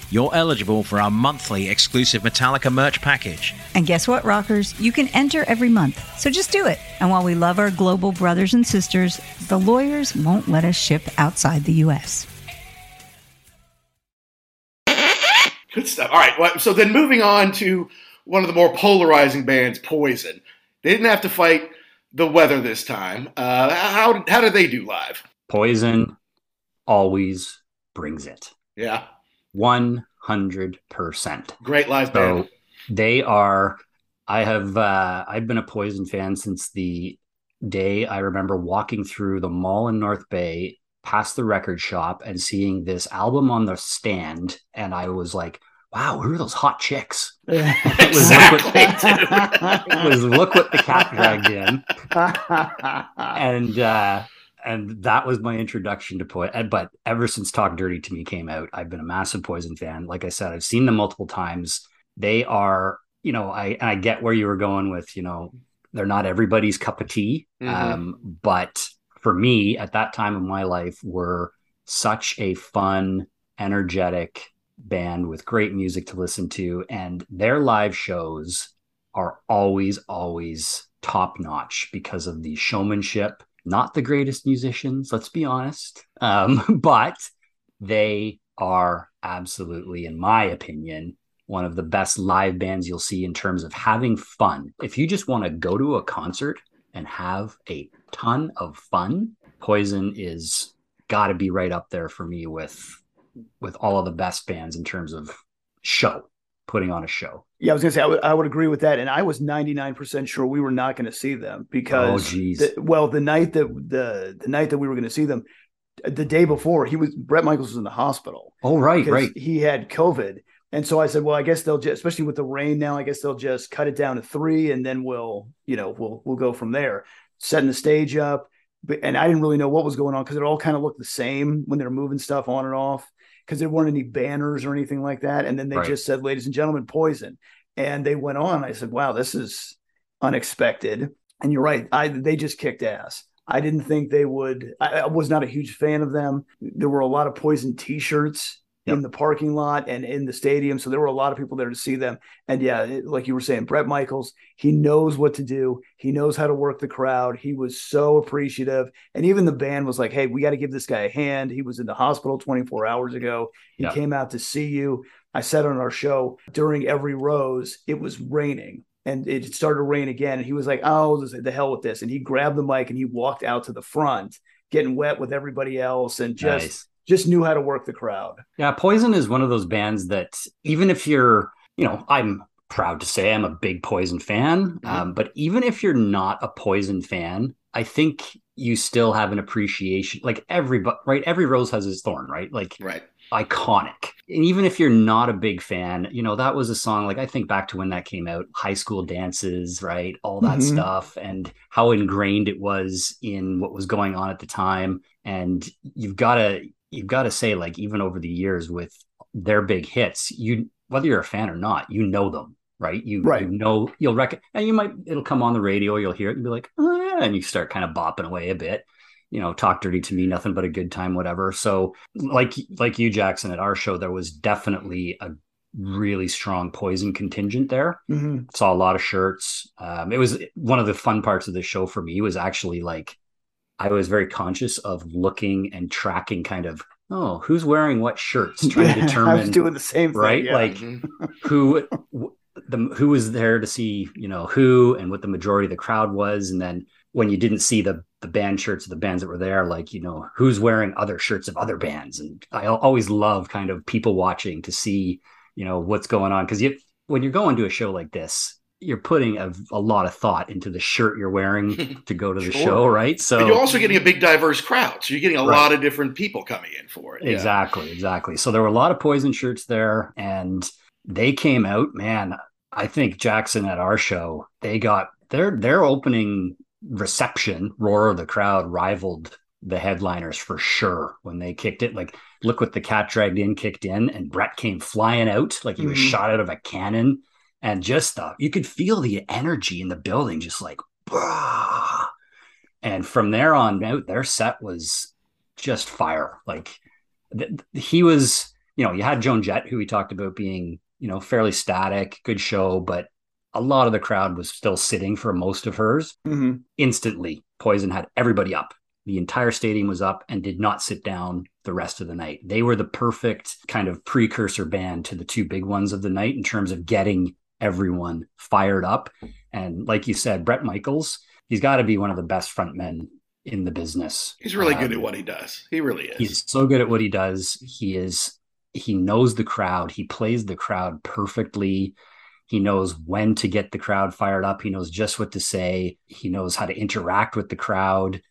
you're eligible for our monthly exclusive Metallica merch package. And guess what, rockers? You can enter every month. So just do it. And while we love our global brothers and sisters, the lawyers won't let us ship outside the U.S. good stuff. All right. Well, so then moving on to one of the more polarizing bands, Poison. They didn't have to fight the weather this time. Uh, how how did they do live? poison always brings it Yeah, 100% great live band. So they are. I have. Uh, I've been a Poison fan since the day I remember walking through the mall in North Bay, past the record shop, and seeing this album on the stand, and I was like, "Wow, who are those hot chicks?" It was Exactly, look what, it was look what the cat dragged in, and uh, and that was my introduction to Poison. But ever since Talk Dirty to Me came out, I've been a massive Poison fan. Like I said, I've seen them multiple times. They are, you know, I and I get where you were going with, you know, they're not everybody's cup of tea. Mhm. Um, but for me, at that time in my life, were such a fun, energetic band with great music to listen to, and their live shows are always, always top notch because of the showmanship. Not the greatest musicians, let's be honest, um, but they are absolutely, in my opinion, one of the best live bands you'll see in terms of having fun. If you just want to go to a concert and have a ton of fun, Poison is got to be right up there for me with with all of the best bands in terms of show, putting on a show. Yeah, I was gonna say I would, I would agree with that, and I was ninety nine percent sure we were not going to see them because, Oh, geez. the- well, the night that the the night that we were going to see them, the day before he was Bret Michaels was in the hospital. Oh, right, right. He had COVID, and so I said, well, I guess they'll just, especially with the rain now, I guess they'll just cut it down to three, and then we'll, you know, we'll we'll go from there. Setting the stage up, but and I didn't really know what was going on because it all kind of looked the same when they were moving stuff on and off because there weren't any banners or anything like that. And then they Right. just said, ladies and gentlemen, poison. And they went on. I said, wow, this is unexpected. And you're right. I they just kicked ass. I didn't think they would. I, I was not a huge fan of them. There were a lot of poison T-shirts Yep. in the parking lot and in the stadium, so there were a lot of people there to see them. And yeah, it- like you were saying, Bret Michaels, he knows what to do. He knows how to work the crowd. He was so appreciative, and even the band was like, "Hey, we got to give this guy a hand." He was in the hospital 24 hours ago. He Yeah. came out to see you. I said on our show during every rose, it was raining and it started to rain again. And he was like, Oh, the hell with this. And he grabbed the mic and he walked out to the front, getting wet with everybody else and just Nice. Just knew how to work the crowd. Yeah, Poison is one of those bands that even if you're, you know, I'm proud to say I'm a big Poison fan, Mhm. um, but even if you're not a Poison fan, I think you still have an appreciation. Like every right? Every rose has its thorn, right? Like Right. iconic. And even if you're not a big fan, you know, that was a song like I think back to when that came out, high school dances, right? All that Mhm. stuff and how ingrained it was in what was going on at the time. And you've got to you've got to say like even over the years with their big hits, you whether you're a fan or not, you know them, right? You, Right. you know you'll rec and you might it'll come on the radio, you'll hear it and be like, oh yeah, and you start kind of bopping away a bit you know, talk dirty to me, nothing but a good time, whatever. So, like like you, Jackson, at our show, there was definitely a really strong poison contingent there. Mhm. Saw a lot of shirts. Um, it was one of the fun parts of the show for me was actually like I was very conscious of looking and tracking kind of oh who's wearing what shirts, trying to determine I was doing the same thing. right yeah. like mm-hmm. who w- the who was there to see you know who and what the majority of the crowd was and then when you didn't see the the band shirts of the bands that were there like you know who's wearing other shirts of other bands and i always love kind of people watching to see you know what's going on because you when you're going to a show like this you're putting a, a lot of thought into the shirt you're wearing to go to the Sure. show right so you're also getting a big diverse crowd, so you're getting a Right. lot of different people coming in for it. Yeah. Exactly, exactly. So there were a lot of poison shirts there, and they came out. Man, I think Jackson at our show, they got their their opening reception, roar of the crowd rivaled the headliners for sure when they kicked it. Like, look what the cat dragged in, kicked in, and Bret came flying out like he was Mhm. shot out of a cannon, and just uh, you could feel the energy in the building, just like. "Bah." And from there on out, their set was just fire. Like th- he was, you know, you had Joan Jett, who we talked about being, you know, fairly static, good show, but a lot of the crowd was still sitting for most of hers. Mhm. Instantly, Poison had everybody up. The entire stadium was up and did not sit down the rest of the night. They were the perfect kind of precursor band to the two big ones of the night in terms of getting everyone fired up. And like you said, Bret Michaels, he's got to be one of the best frontmen in the business. He's really good Um, at what he does. He really is. He's so good at what he does. He is he knows the crowd. He plays the crowd perfectly. He knows when to get the crowd fired up. He knows just what to say. He knows how to interact with the crowd.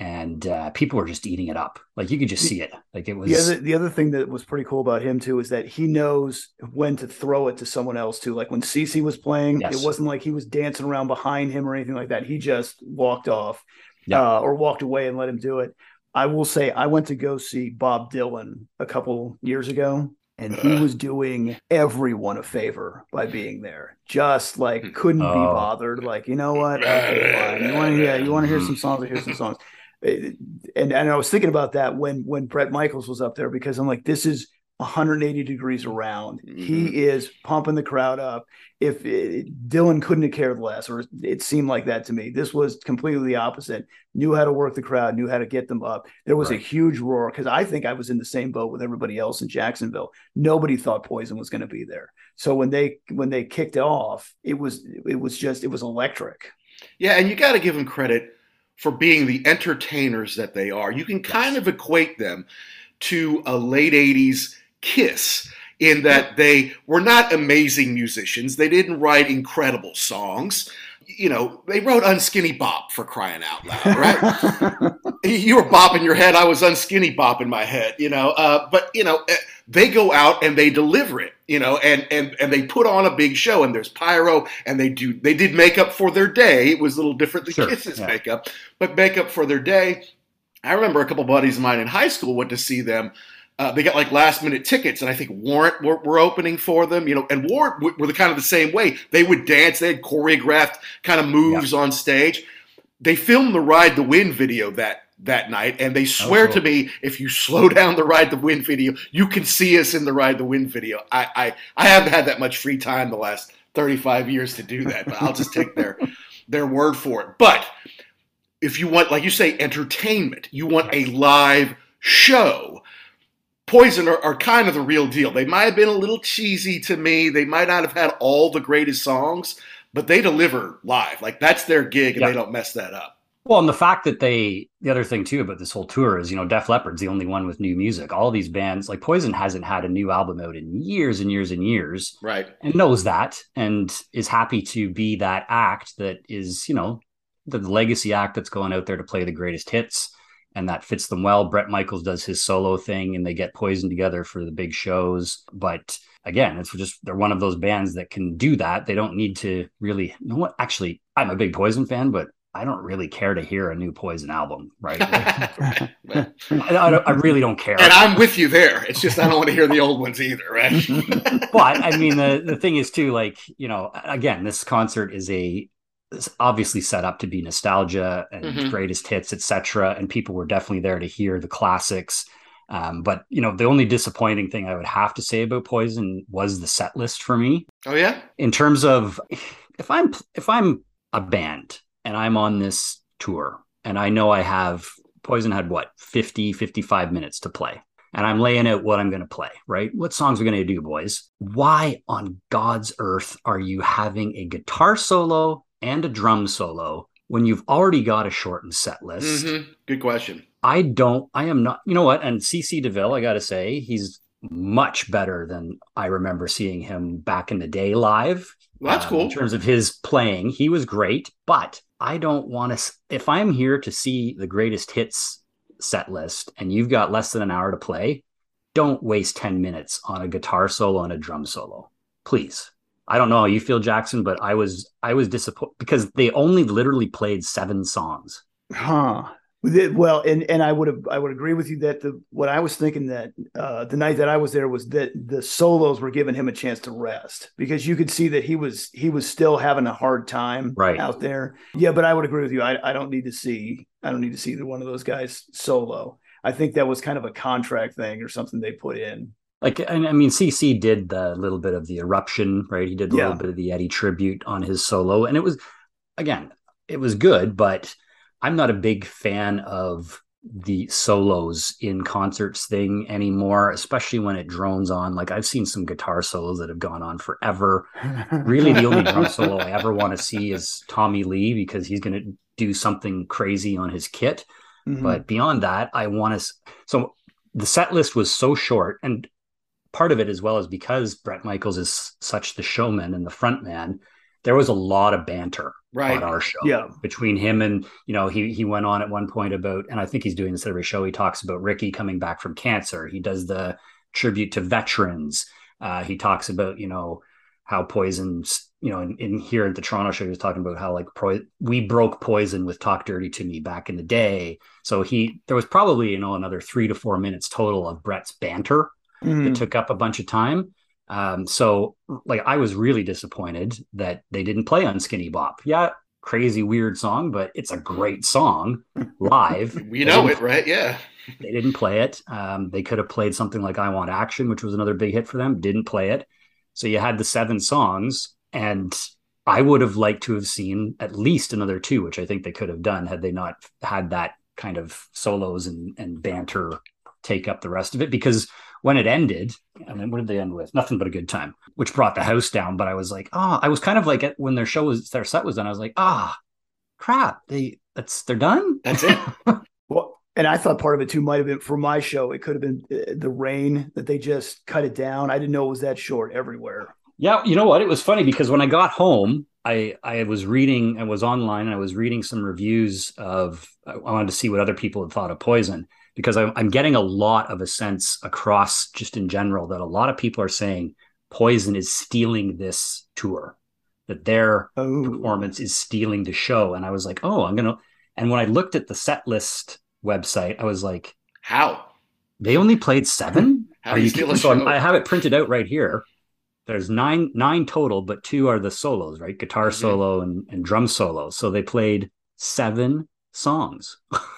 And uh, people were just eating it up. Like you could just see it. Like it was The other the other thing that was pretty cool about him too is that he knows when to throw it to someone else too. Like when CC was playing, Yes. it wasn't like he was dancing around behind him or anything like that. He just walked off Yeah. uh, or walked away and let him do it. I will say I went to go see Bob Dylan a couple years ago, and he was doing everyone a favor by being there. Just like couldn't be Oh. bothered. Like you know what? Okay, fine. You want to yeah, you want to hear some songs? I hear some songs. It- and and I was thinking about that when when Bret Michaels was up there because I'm like, this is 180 degrees around. Mhm. He is pumping the crowd up. If it, Dylan couldn't have cared less, or it seemed like that to me. This was completely the opposite. Knew how to work the crowd, knew how to get them up. There was Right. a huge roar because I think I was in the same boat with everybody else in Jacksonville. Nobody thought Poison was going to be there. So when they when they kicked off, it was it was just it was electric. Yeah, and you got to give them credit for being the entertainers that they are. You can kind of equate them to a late 80s Kiss in that they were not amazing musicians. They didn't write incredible songs. You know, they wrote Unskinny Bop for crying out loud, right? you were bopping your head. I was unskinny bopping my head, you know. Uh, but you know, eh, they go out and they deliver it, you know, and and and they put on a big show. And there's pyro, and they do they did makeup for their day. It was a little different than Sure, Kiss's yeah. makeup, but makeup for their day. I remember a couple buddies of mine in high school went to see them. Uh, they got like last minute tickets, and I think Warrant were, were opening for them, you know. And Warrant w- were the kind of the same way. They would dance. They had choreographed kind of moves on stage. They filmed the Ride the Wind video that that night, and they oh, swear cool. to me if you slow down the Ride the Wind video, you can see us in the Ride the Wind video. I I, I haven't had that much free time the last thirty five years to do that, but I'll just take their their word for it. But if you want, like you say, entertainment, you want a live show. Poison are, are kind of the real deal. They might have been a little cheesy to me. They might not have had all the greatest songs, but they deliver live. Like that's their gig, and Yeah. they don't mess that up. Well, and the fact that they, the other thing too about this whole tour is, you know, Def Leppard's the only one with new music. All these bands, like Poison, hasn't had a new album out in years and years and years, Right. and knows that, and is happy to be that act that is, you know, the legacy act that's going out there to play the greatest hits. and that fits them well. Bret Michaels does his solo thing and they get Poison together for the big shows. But again, it's just they're one of those bands that can do that. They don't need to really you know what actually I'm a big Poison fan, but I don't really care to hear a new Poison album, right? I, I, I, really don't care. And I'm with you there. It's just I don't want to hear the old ones either, right? but I mean, the the thing is too, like you know, again, this concert is a it's obviously set up to be nostalgia and mm-hmm. greatest hits, etc. And people were definitely there to hear the classics. Um, but you know, the only disappointing thing I would have to say about Poison was the set list for me. Oh yeah. In terms of if I'm if I'm a band and I'm on this tour and I know I have Poison had what 50 55 minutes to play and I'm laying out what I'm going to play, right? What songs are going to do, boys? Why on God's earth are you having a guitar solo and a drum solo when you've already got a shortened set list? Mm-hmm. Good question. I don't, I am not, you know what? And CC DeVille, I got to say, he's much better than I remember seeing him back in the day live. Well, that's um, cool. In terms of his playing, he was great, but I don't want to, if I'm here to see the greatest hits set list and you've got less than an hour to play, don't waste 10 minutes on a guitar solo and a drum solo. Please. I don't know how you feel, Jackson, but I was I was disappointed because they only literally played seven songs. Huh. Well, and and I would have I would agree with you that the what I was thinking that uh, the night that I was there was that the solos were giving him a chance to rest because you could see that he was he was still having a hard time right. out there. Yeah, but I would agree with you. I, I don't need to see I don't need to see either one of those guys solo. I think that was kind of a contract thing or something they put in. Like I mean, CC did the little bit of the eruption, right? He did a yeah. little bit of the Eddie tribute on his solo, and it was again, it was good, but I'm not a big fan of the solos in concerts thing anymore, especially when it drones on. Like I've seen some guitar solos that have gone on forever. really, the only drum solo I ever want to see is Tommy Lee because he's going to do something crazy on his kit. Mm-hmm. But beyond that, I want to. So the set list was so short, and part of it as well is because Bret Michaels is such the showman and the front man there was a lot of banter right. on our show yeah. between him and you know he he went on at one point about and I think he's doing this every show he talks about Ricky coming back from cancer he does the tribute to veterans uh, he talks about you know how poisons you know in, in here at the Toronto show he was talking about how like pro- we broke poison with talk dirty to me back in the day so he there was probably you know another 3 to 4 minutes total of Bret's banter mm. that took up a bunch of time um, so like I was really disappointed that they didn't play Unskinny Bop. Yeah, crazy weird song, but it's a great song live. we know it, right? Yeah. they didn't play it. Um, they could have played something like I Want Action, which was another big hit for them. Didn't play it. So you had the seven songs, and I would have liked to have seen at least another two, which I think they could have done had they not had that kind of solos and, and banter take up the rest of it. Because when it ended, I mean, what did they end with? Nothing but a good time, which brought the house down. But I was like, oh, I was kind of like when their show was their set was done. I was like, ah, oh, crap, they that's they're done. That's it. well, and I thought part of it too might have been for my show. It could have been uh, the rain that they just cut it down. I didn't know it was that short everywhere. Yeah, you know what? It was funny because when I got home, I I was reading, I was online, and I was reading some reviews of. I wanted to see what other people had thought of Poison, because I'm I'm getting a lot of a sense across just in general that a lot of people are saying Poison is stealing this tour, that their oh. performance is stealing the show. And I was like, oh, I'm going to. And when I looked at the set list website, I was like, how? They only played seven? How are you steal So i have it printed out right here. There's nine nine total, but two are the solos, right? Guitar mm-hmm. solo and, and drum solo. So they played seven songs.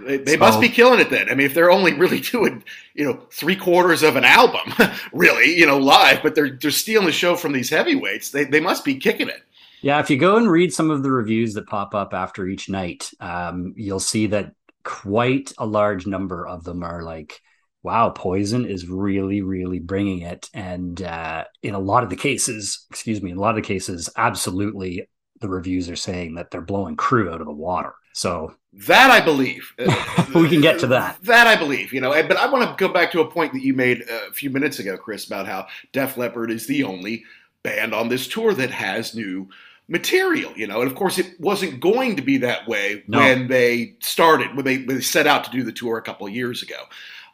They, they so, must be killing it then. I mean, if they're only really doing, you know, three quarters of an album, really, you know, live, but they're they're stealing the show from these heavyweights, they they must be kicking it. Yeah, if you go and read some of the reviews that pop up after each night, um, you'll see that quite a large number of them are like, "Wow, Poison is really, really bringing it." And uh, in a lot of the cases, excuse me, in a lot of the cases, absolutely, the reviews are saying that they're blowing Crue out of the water. So that I believe. we can get to that. That I believe, you know. But I want to go back to a point that you made a few minutes ago, Chris, about how Def Leppard is the only band on this tour that has new material, you know. And of course, it wasn't going to be that way No. when they started, when they, when they set out to do the tour a couple of years ago.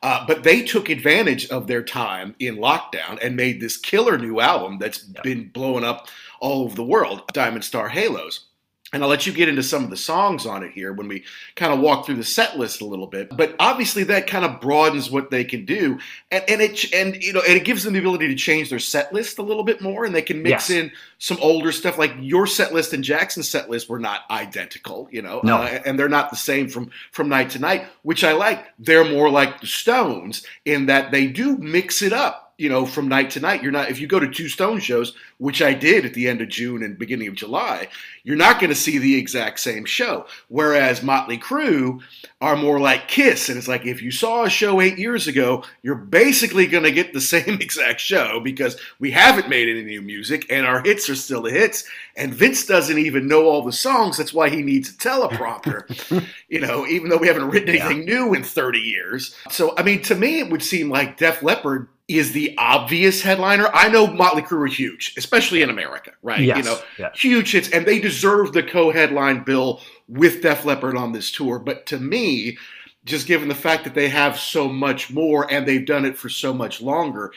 Uh, but they took advantage of their time in lockdown and made this killer new album that's been blowing up all over the world, Diamond Star Halos. And I'll let you get into some of the songs on it here when we kind of walk through the set list a little bit. But obviously, that kind of broadens what they can do, and, and it and you know, and it gives them the ability to change their set list a little bit more, and they can mix Yes. in some older stuff. Like your set list and Jackson's set list were not identical, you know, No. uh, and they're not the same from from night to night, which I like. They're more like the Stones in that they do mix it up you know, from night to night. You're not if you go to two Stone shows, which I did at the end of June and beginning of July, you're not going to see the exact same show. Whereas Motley Crue are more like Kiss, and it's like if you saw a show eight years ago, you're basically going to get the same exact show because we haven't made any new music and our hits are still the hits. And Vince doesn't even know all the songs. That's why he needs a teleprompter. you know, even though we haven't written anything new in 30 years. So, I mean, to me, it would seem like Def Leppard is the obvious headliner. I know Motley Crue are huge, especially in America, right? Yes, You know, yeah. huge hits, and they deserve the co-headline bill with Def Leppard on this tour. But to me, just given the fact that they have so much more and they've done it for so much longer,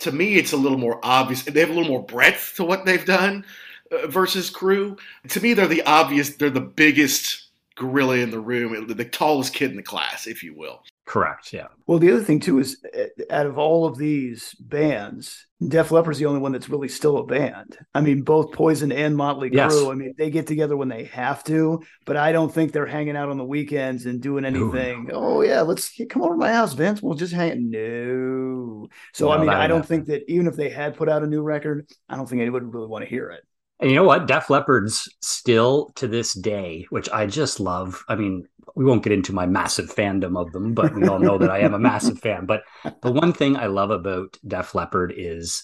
to me, it's a little more obvious. They have a little more breadth to what they've done uh, versus Crue. To me, they're the obvious. They're the biggest gorilla in the room, the tallest kid in the class, if you will. Correct. Yeah. Well, the other thing too is, uh, out of all of these bands, Def Leppard's the only one that's really still a band. I mean, both Poison and Motley Crue. Yes. I mean, they get together when they have to, but I don't think they're hanging out on the weekends and doing anything. Oh yeah, let's come over to my house, Vince. We'll just hang. No. So I mean, I don't think that even if they had put out a new record, I don't think anybody would really want to hear it. And you know what? Def Leppard's still to this day, which I just love. I mean, we won't get into my massive fandom of them, but we all know that I am a massive fan. But the one thing I love about Def Leppard is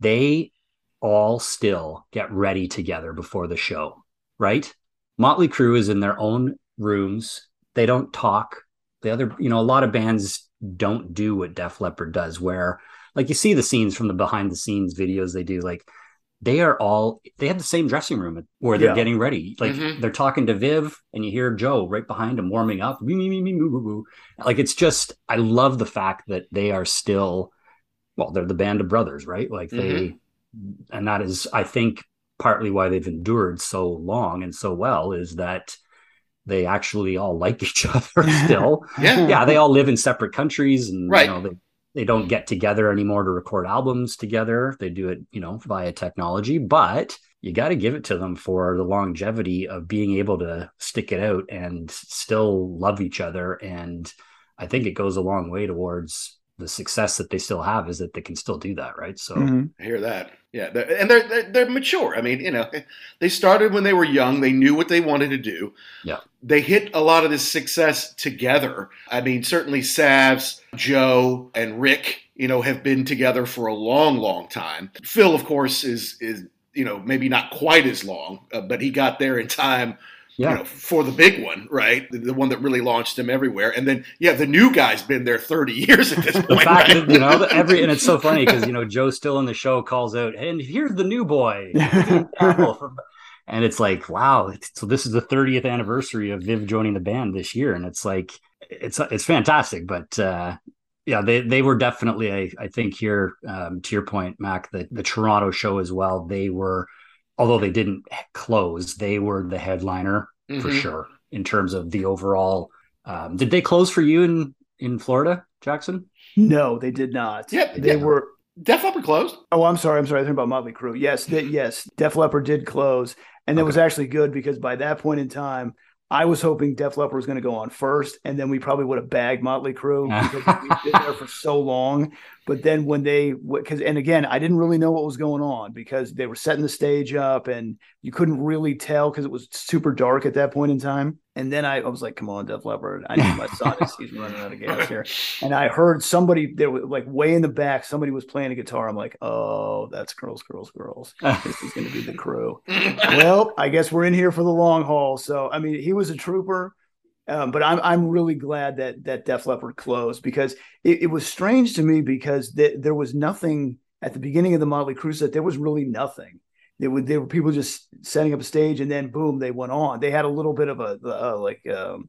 they all still get ready together before the show, right? Motley Crue is in their own rooms. They don't talk. The other, you know, a lot of bands don't do what Def Leppard does, where like you see the scenes from the behind the scenes videos they do, like they are all they have the same dressing room where they're Yeah. getting ready. Like Mhm. they're talking to Viv and you hear Joe right behind him warming up. Like it's just I love the fact that they are still well, they're the band of brothers, right? Like they and that is I think partly why they've endured so long and so well is that they actually all like each other still. Yeah. yeah, they all live in separate countries and Right. you know they they don't get together anymore to record albums together. They do it, you know, via technology, but you got to give it to them for the longevity of being able to stick it out and still love each other. And I think it goes a long way towards the success that they still have is that they can still do that, right? So Mhm. I hear that. Yeah, they're, and they're, they're they're mature. I mean, you know, they started when they were young. They knew what they wanted to do. Yeah. They hit a lot of this success together. I mean, certainly Savs, Joe, and Rick, you know, have been together for a long, long time. Phil, of course, is is you know maybe not quite as long, uh, but he got there in time. Yeah. You know, for the big one, right? The, the one that really launched him everywhere. And then, yeah, the new guy's been there 30 years at this point. the fact right? that you know every and it's so funny because you know Joe still in the show calls out, and here's the new boy, and it's like wow, so this is the 30th anniversary of Viv joining the band this year, and it's like it's it's fantastic, but uh, yeah, they they were definitely I, I think here um, to your point, Mac, that the Toronto show as well, they were although they didn't close, they were the headliner for Mhm. sure in terms of the overall. Um, did they close for you in in Florida, Jackson? No, they did not. Yep, they yeah. were. Def Leppard closed. Oh, I'm sorry. I'm sorry. I think about Motley Crue. Yes, they, yes. Def Leppard did close, and it was actually good because by that point in time, I was hoping Def Leppard was going to go on first, and then we probably would have bagged Motley Crue because we've been there for so long. But then when they, because and again, I didn't really know what was going on because they were setting the stage up, and you couldn't really tell because it was super dark at that point in time. And then I, I was like, "Come on, Def Leppard! I need my son. He's running out of gas here." And I heard somebody there was like way in the back, somebody was playing a guitar. I'm like, "Oh, that's girls, girls, girls. This is going to be the Crue." well, I guess we're in here for the long haul. So, I mean, he was a trooper, um, but I'm I'm really glad that that Def Leppard closed because it, it was strange to me because th- there was nothing at the beginning of the Motley Crue set. There was really nothing. They would they were people just setting up a stage, and then boom, they went on. They had a little bit of a uh, like um,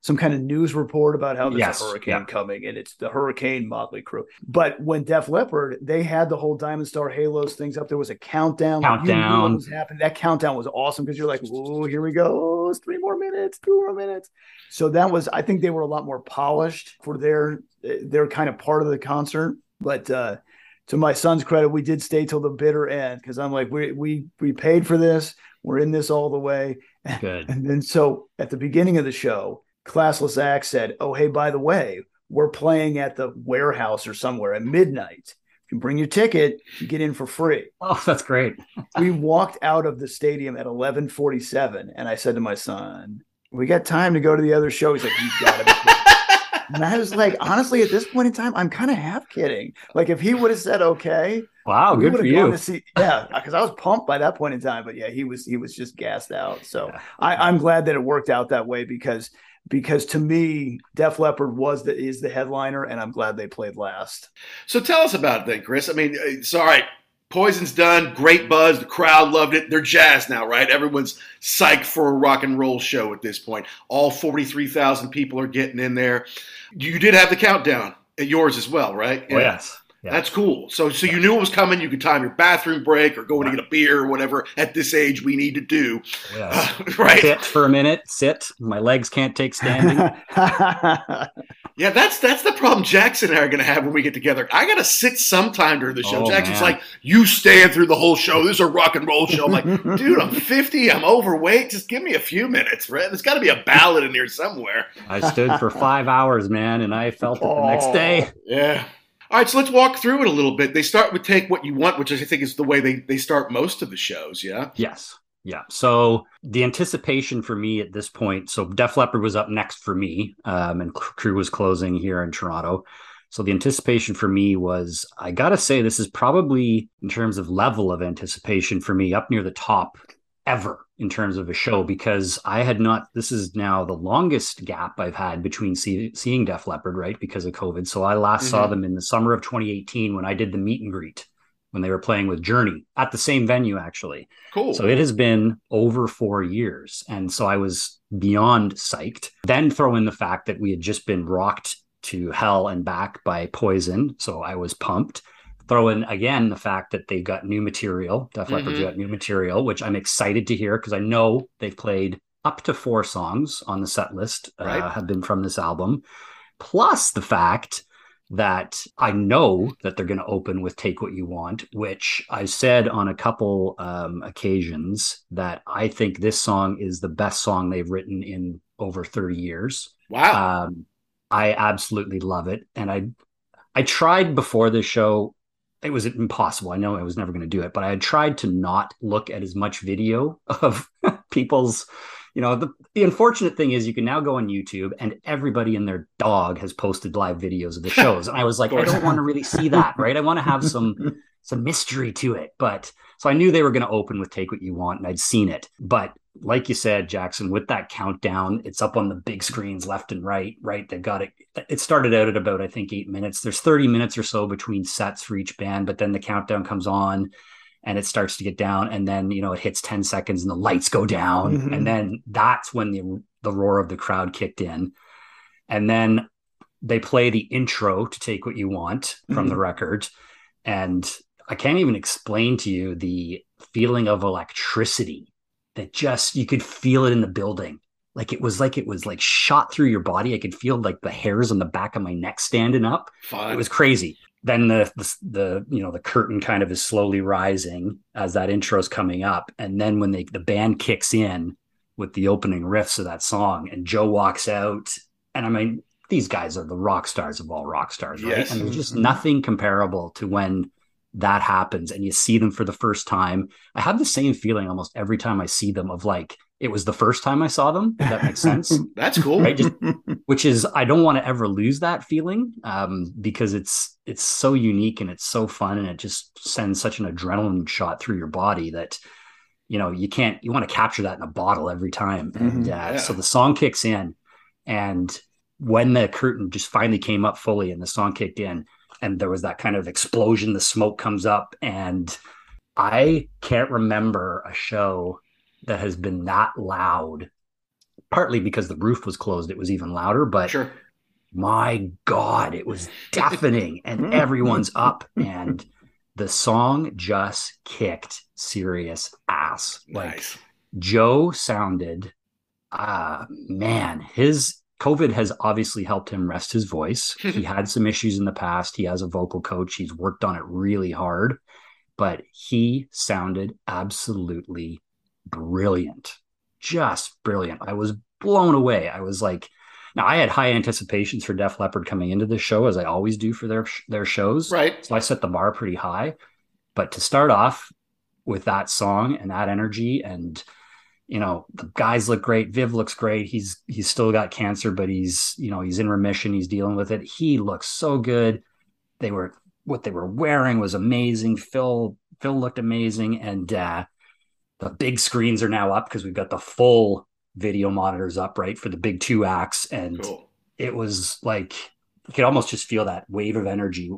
some kind of news report about how there's Yes, a hurricane yeah. coming, and it's the Hurricane Motley Crue. But when Def Leppard, they had the whole Diamond Star Halos things up. There was a countdown. like, you knew what Countdown. was happening. That countdown was awesome because you're like, "Oh, here we go! Oh, it's three more minutes, two more minutes." So that was, I think, they were a lot more polished for their their kind of part of the concert. But uh, to my son's credit, we did stay till the bitter end because I'm like, we we we paid for this. We're in this all the way. Good. And then so at the beginning of the show, Classless Act said, "Oh, hey, by the way, we're playing at the warehouse or somewhere at midnight. If you bring your ticket, you get in for free." Oh, that's great. we walked out of the stadium at 11:47, and I said to my son, "We got time to go to the other show." He's like, "You gotta be." Kidding." And I was like, honestly, at this point in time, I'm kind of half kidding. Like, if he would have said okay, Wow, we good would for have you. see. Yeah, because I was pumped by that point in time. But yeah, he was he was just gassed out. So I, I'm glad that it worked out that way because because to me, Def Leppard was the is the headliner, and I'm glad they played last. So tell us about that, Chris. I mean, uh, it's all right. Poison's done. Great buzz. The crowd loved it. They're jazzed now, right? Everyone's psyched for a rock and roll show at this point. All 43,000 people are getting in there. You did have the countdown at yours as well, right? Oh, yes. Yeah. That's cool. So, so you knew it was coming. You could time your bathroom break or going to get a beer or whatever. At this age, we need to do. Yeah. right. Sit for a minute. Sit. My legs can't take standing. Yeah, that's that's the problem Jackson and I are going to have when we get together. I got to sit sometime during the show. Oh, Jackson's man. like, "You stand through the whole show. This is a rock and roll show." I'm like, "Dude, I'm 50. I'm overweight. Just give me a few minutes, right? There's got to be a ballad in here somewhere." I stood for five hours, man, and I felt it the next day. Yeah. All right, so let's walk through it a little bit. They start with "Take What You Want," which I think is the way they they start most of the shows. Yeah. Yes. Yeah. So the anticipation for me at this point, so Def Leppard was up next for me, um, and Crue was closing here in Toronto. So the anticipation for me was, I gotta say, this is probably in terms of level of anticipation for me up near the top ever in terms of a show because I had not. This is now the longest gap I've had between see, seeing Def Leppard, right, because of COVID. So I last saw Mhm. them in the summer of 2018 when I did the meet and greet when they were playing with Journey at the same venue, actually. Cool. So it has been over four years. And so I was beyond psyched. Then throw in the fact that we had just been rocked to hell and back by Poison. So I was pumped. Throw in again the fact that they've got new material. Def Leppard's Mhm. got new material, which I'm excited to hear because I know they've played up to four songs on the set list Right. uh, have been from this album. Plus the fact that I know that they're going to open with Take What You Want, which I said on a couple um, occasions that I think this song is the best song they've written in over 30 years. Wow. Um, I absolutely love it. And I, I tried before this show. It was impossible. I know I was never going to do it, but I had tried to not look at as much video of people's you know the, the unfortunate thing is you can now go on youtube and everybody and their dog has posted live videos of the shows. And i was like i don't want to really see that right? I want to have some some mystery to it. But so i knew they were going to open with take what you want and i'd seen it. But like you said jackson with that countdown it's up on the big screens left and right right? They've got it. It started out at about i think eight minutes. There's 30 minutes or so between sets for each band but then the countdown comes on and it starts to get down and then you know it hits 10 seconds and the lights go down. Mhm. and then that's when the the roar of the crowd kicked in. And then they play the intro to take what you want from the record. And i can't even explain to you the feeling of electricity that just you could feel it in the building. Like it was like it was like shot through your body. I could feel like the hairs on the back of my neck standing up. Fun. it was crazy. Then the, the the you know the curtain kind of is slowly rising as that intro is coming up. And then when they the band kicks in with the opening riffs of that song and joe walks out. And i mean these guys are the rock stars of all rock stars right? Yes. and there's just Mhm. nothing comparable to when that happens and you see them for the first time i have the same feeling almost every time i see them of like it was the first time i saw them that makes sense That's cool. right just which is i don't want to ever lose that feeling um, because it's it's so unique and it's so fun and it just sends such an adrenaline shot through your body that you know you can't you want to capture that in a bottle every time and Mhm. uh, Yeah. so the song kicks in and when the curtain just finally came up fully and the song kicked in and there was that kind of explosion the smoke comes up and I can't remember a show that has been that loud. Partly because the roof was closed, it was even louder. But Sure. my God, it was deafening, and everyone's up, and the song just kicked serious ass. Like Nice. Joe sounded, uh, man, his COVID has obviously helped him rest his voice. he had some issues in the past. He has a vocal coach. He's worked on it really hard, but he sounded absolutely brilliant. Just brilliant. I was blown away. I was like, now I had high anticipations for Def Leppard coming into this show, as I always do for their their shows. Right. So I set the bar pretty high. But to start off with that song and that energy and you know the guys look great viv looks great he's he's still got cancer but he's you know he's in remission he's dealing with it he looks so good they were what they were wearing was amazing phil phil looked amazing and uh the big screens are now up because we've got the full video monitors up right for the big two acts and Cool. it was like you could almost just feel that wave of energy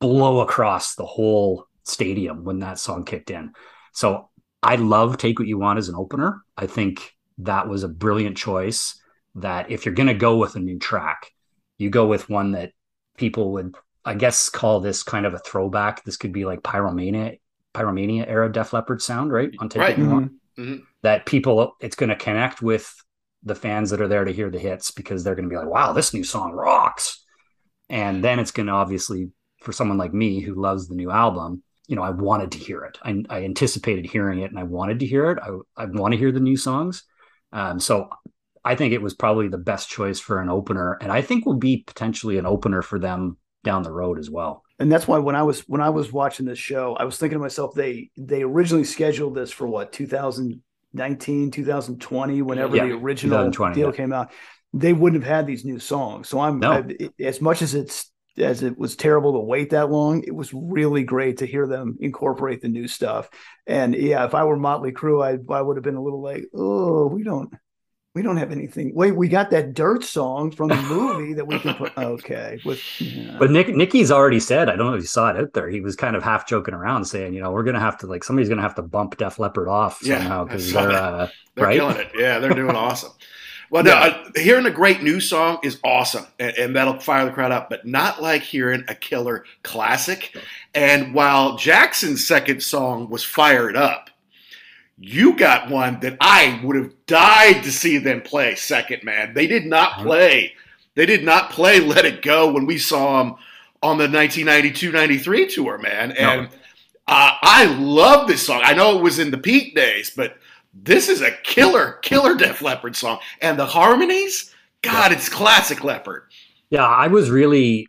blow across the whole stadium when that song kicked in. So I love Take What You Want as an opener. I think that was a brilliant choice. That if you're going to go with a new track, you go with one that people would, I guess, call this kind of a throwback. This could be like Pyromania, Pyromania era Def Leppard sound, right? On Take Right. What You Want. Mhm. That people, it's going to connect with the fans that are there to hear the hits because they're going to be like, wow, this new song rocks. And then it's going to obviously, for someone like me who loves the new album, you know, I wanted to hear it. I, I anticipated hearing it and I wanted to hear it. I, I want to hear the new songs. Um, so I think it was probably the best choice for an opener. And I think will be potentially an opener for them down the road as well. and that's why when I was when I was watching this show, I was thinking to myself, they they originally scheduled this for what 2019, 2020, whenever Yeah, the original deal yeah. came out, they wouldn't have had these new songs. So I'm No. I, as much as it's as it was terrible to wait that long, it was really great to hear them incorporate the new stuff. And yeah, if I were Motley Crue, I I would have been a little like, oh, we don't. We don't have anything. Wait, we got that dirt song from the movie that we can put. Okay, with yeah. But Nick Nikki's already said, I don't know if you saw it out there. He was kind of half joking around saying, you know, we're gonna have to like somebody's gonna have to bump Def Leppard off Yeah, somehow because saw they're uh, They're right. killing it. Yeah, they're doing awesome. Well, no, uh, hearing a great new song is awesome, and, and that'll fire the crowd up. But not like hearing a killer classic. And while Jackson's second song was fired up, you got one that I would have died to see them play second. Man, they did not play. They did not play "Let It Go" when we saw them on the 1992-93 tour, man. And uh, I love this song. I know it was in the peak days, but this is a killer, killer Def Leppard song. And the harmonies, God, it's classic Leppard. Yeah, I was really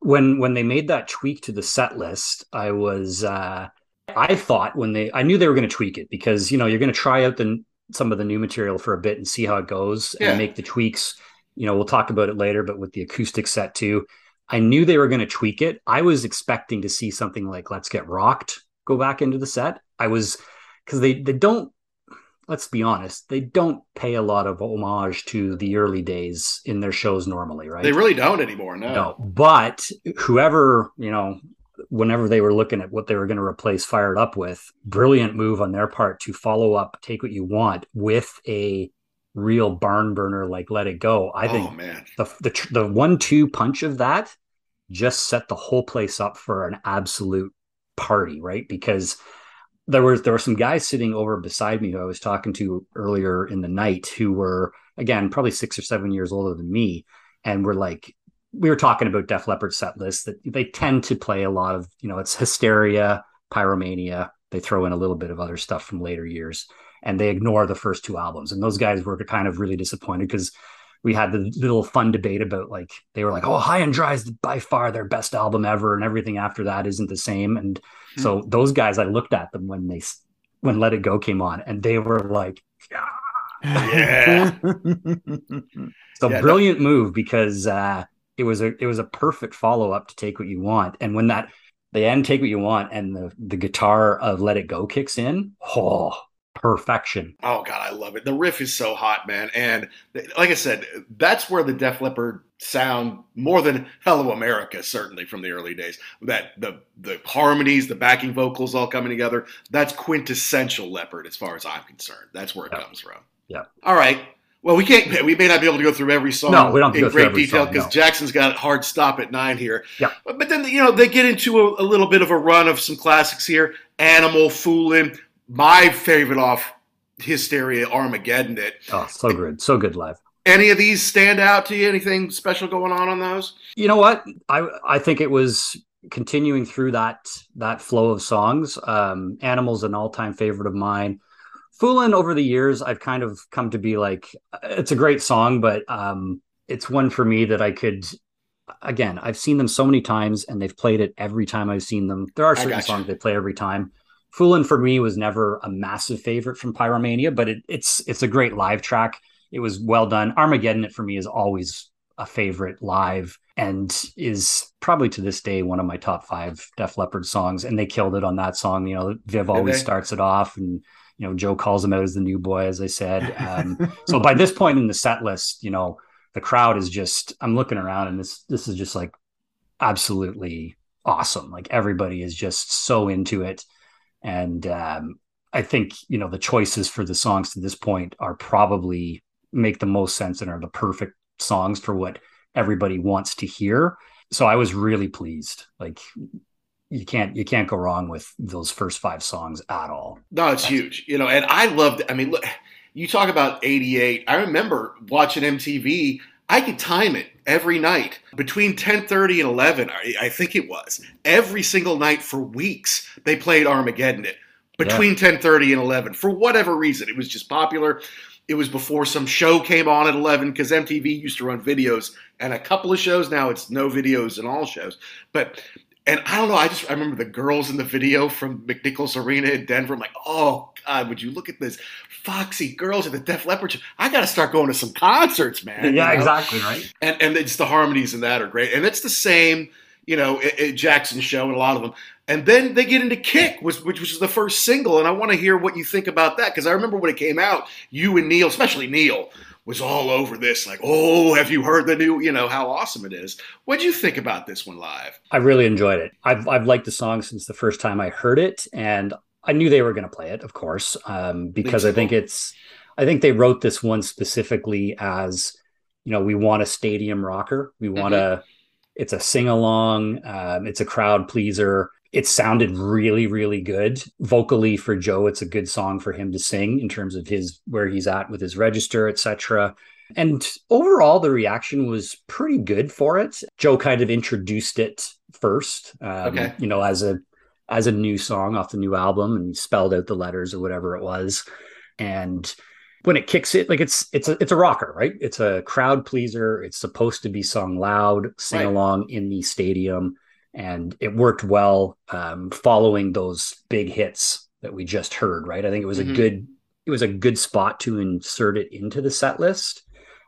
when when they made that tweak to the set list, I was uh I thought when they I knew they were going to tweak it because you know you're going to try out the some of the new material for a bit and see how it goes Yeah. and make the tweaks. You know, we'll talk about it later, but with the acoustic set too, I knew they were going to tweak it. I was expecting to see something like "Let's Get Rocked" go back into the set. I was because they they don't. Let's be honest, they don't pay a lot of homage to the early days in their shows normally, right? They really don't anymore. No. No, but whoever, you know, whenever they were looking at what they were going to replace Fired Up with, brilliant move on their part to follow up Take What You Want with a real barn burner like Let It Go. I oh think man, the the the one two punch of that just set the whole place up for an absolute party, right? Because there was there were some guys sitting over beside me who I was talking to earlier in the night who were again probably six or seven years older than me, and were like we were talking about Def Leppard set lists that they tend to play a lot of you know it's Hysteria, Pyromania. They throw in a little bit of other stuff from later years, and they ignore the first two albums. And those guys were kind of really disappointed because we had the little fun debate about like they were like, oh, High and Dry is by far their best album ever, and everything after that isn't the same. And so those guys, I looked at them when they when Let It Go came on, and they were like, yeah, so Yeah, brilliant move because uh, it was a it was a perfect follow up to Take What You Want, and when that the end Take What You Want and the the guitar of Let It Go kicks in, oh, perfection. Oh god, I love it. The riff is so hot, man. And like I said, that's where the Def Leppard sound more than Hello America, certainly from the early days. That the the harmonies, the backing vocals all coming together. That's quintessential Leppard, as far as I'm concerned. That's where it comes from. Yeah. All right. Well, we can't. We may not be able to go through every song No, we don't in great detail because no. Jackson's got a hard stop at nine here. Yeah. But, but then you know they get into a, a little bit of a run of some classics here. Animal, Foolin', my favorite off Hysteria, Armageddon. It. Oh, so good. So good live. Any of these stand out to you? Anything special going on on those? You know what? I I think it was continuing through that that flow of songs. Um, Animals an all time favorite of mine. Foolin' over the years, I've kind of come to be like, it's a great song, but um, it's one for me that I could. Again, I've seen them so many times, and they've played it every time I've seen them. There are certain songs they play every time. Foolin' for me was never a massive favorite from Pyromania, but it, it's it's a great live track. It was well done. Armageddon, it for me is always a favorite live and is probably to this day one of my top five Def Leppard songs. And they killed it on that song. You know, Viv always they? starts it off, and you know Joe calls him out as the new boy, as I said. Um, so by this point in the set list, you know the crowd is just. I'm looking around, and this this is just like absolutely awesome. Like everybody is just so into it, and um, I think you know the choices for the songs to this point are probably make the most sense and are the perfect songs for what everybody wants to hear. So I was really pleased. Like you can't you can't go wrong with those first five songs at all. No, it's huge. You know, and I loved. I mean, look, you talk about '88. I remember watching MTV. I could time it every night between 10:30 and 11. I, I think it was every single night for weeks. They played Armageddon it between 10:30 and 11 for whatever reason. It was just popular. It was before some show came on at 11 because MTV used to run videos and a couple of shows. Now it's no videos in all shows. But and I don't know. I just I remember the girls in the video from McNichols Arena in Denver. I'm like, oh God, would you look at this foxy girls at the Def Leppard show? I got to start going to some concerts, man. yeah, you know? exactly right. And and it's the harmonies in that are great. And it's the same, you know, at, at Jackson's show and a lot of them. And then they get into Kick, which, which was the first single. And I want to hear what you think about that because I remember when it came out, you and Neil, especially Neil, was all over this. Like, oh, have you heard the new? You know how awesome it is. What'd you think about this one live? I really enjoyed it. I've I've liked the song since the first time I heard it, and I knew they were going to play it, of course, um, because I think it's. I think they wrote this one specifically as, you know, we want a stadium rocker. We want a. It's a sing along. Um, it's a crowd pleaser. It sounded really, really good vocally for Joe. It's a good song for him to sing in terms of his where he's at with his register, etc. And overall, the reaction was pretty good for it. Joe kind of introduced it first, um, Okay. you know, as a as a new song off the new album, and he spelled out the letters or whatever it was. And when it kicks it, like it's it's a it's a rocker, right? It's a crowd pleaser. It's supposed to be sung loud, sing Right. along in the stadium, and it worked well. Um, following those big hits that we just heard, right? I think it was Mhm. a good it was a good spot to insert it into the set list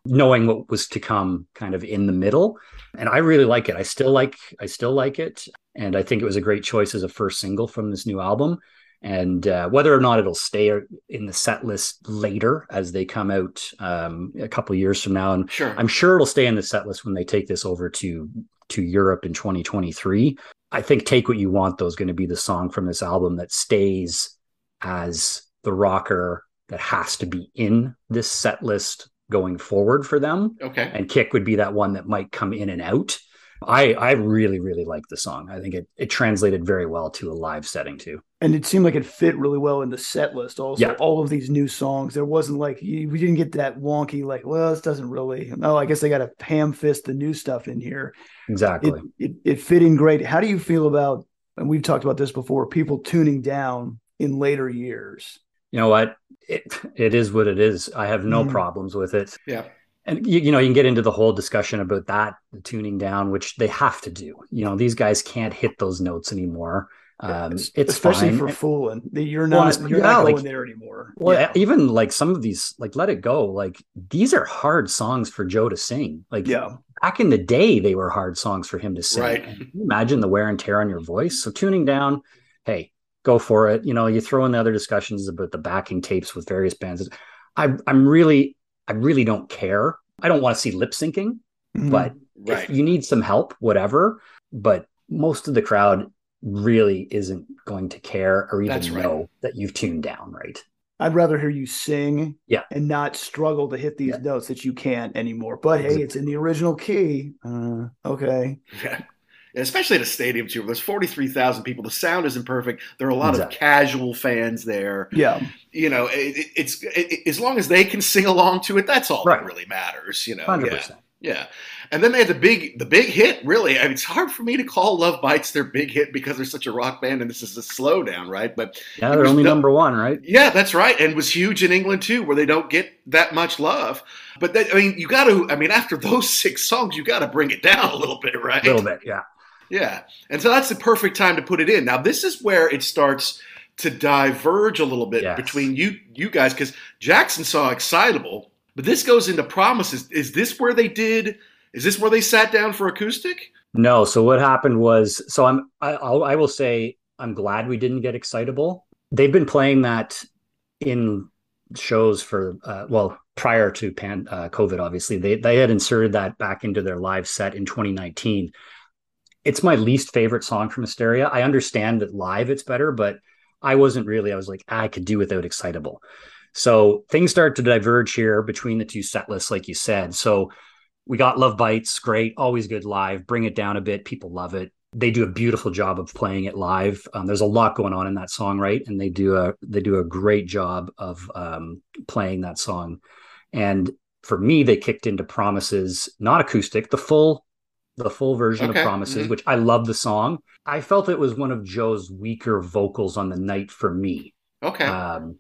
knowing what was to come kind of in the middle and i really like it i still like i still like it and i think it was a great choice as a first single from this new album and uh, whether or not it'll stay in the set list later as they come out um, a couple years from now and Sure. i'm sure it'll stay in the set list when they take this over to to europe in 2023 i think take what you want though is going to be the song from this album that stays as the rocker that has to be in this set list going forward for them. Okay. And Kick would be that one that might come in and out. I I really really like the song. I think it it translated very well to a live setting too. And it seemed like it fit really well in the set list. Also, Yeah. all of these new songs, there wasn't like you- we didn't get that wonky like, well, this doesn't really. Oh, I guess they got to ham fist the new stuff in here. Exactly. It, it it fit in great. How do you feel about? And we've talked about this before. People tuning down in later years. you know what? It it is what it is. I have no Mhm. problems with it. Yeah. And you, you know, you can get into the whole discussion about that, the tuning down, which they have to do. You know, these guys can't hit those notes anymore. Um, Es- it's especially fine. for Foolin'. You're not. and- you're yeah, not like- going there anymore. Well, Yeah. even like some of these, like Let It Go, like these are hard songs for Joe to sing. Like Yeah. back in the day, they were hard songs for him to sing. Right. Can you imagine the wear and tear on your voice. So tuning down, hey, go for it. You know, you throw in the other discussions about the backing tapes with various bands. I, I'm really, I really don't care. I don't want to see lip syncing, Mhm. but Right. if you need some help, whatever. But most of the crowd really isn't going to care or even right. know that you've tuned down, right? I'd rather hear you sing Yeah. and not struggle to hit these Yeah. notes that you can't anymore. But hey, it's in the original key. Uh, okay. Yeah. Especially at a stadium too. There's 43,000 people. The sound isn't perfect. There are a lot Exactly. of casual fans there. Yeah. You know, it, it- it's it, as long as they can sing along to it, that's all Right. that really matters. You know, Hundred yeah. Yeah, and then they had the big, the big hit. Really, I mean, it's hard for me to call Love Bites their big hit because they're such a rock band, and this is a slowdown, right? But Yeah, they're only no- number one, right? yeah, that's right, and was huge in England too, where they don't get that much love. But that, I mean, you got to. I mean, after those six songs, you got to bring it down a little bit, right? A little bit, yeah. Yeah, and so that's the perfect time to put it in. Now, this is where it starts to diverge a little bit Yes. between you, you guys, because Jackson saw excitable, but this goes into promises. Is this where they did? Is this where they sat down for acoustic? No. So what happened was, so I'm, I, I will say, I'm glad we didn't get excitable. They've been playing that in shows for, uh, well, prior to pan, uh, COVID, obviously. They they had inserted that back into their live set in 2019. It's my least favorite song from Hysteria. I understand that live it's better, but I wasn't really. I was like, I could do without excitable. So things start to diverge here between the two set lists, like you said. So we got Love Bites, great, always good live. Bring it down a bit, people love it. They do a beautiful job of playing it live. Um, there's a lot going on in that song, right? And they do a they do a great job of um, playing that song. And for me, they kicked into Promises, not acoustic, the full the full version Okay, of Promises, mhm. which I love the song. I felt it was one of Joe's weaker vocals on the night for me. Okay, Um,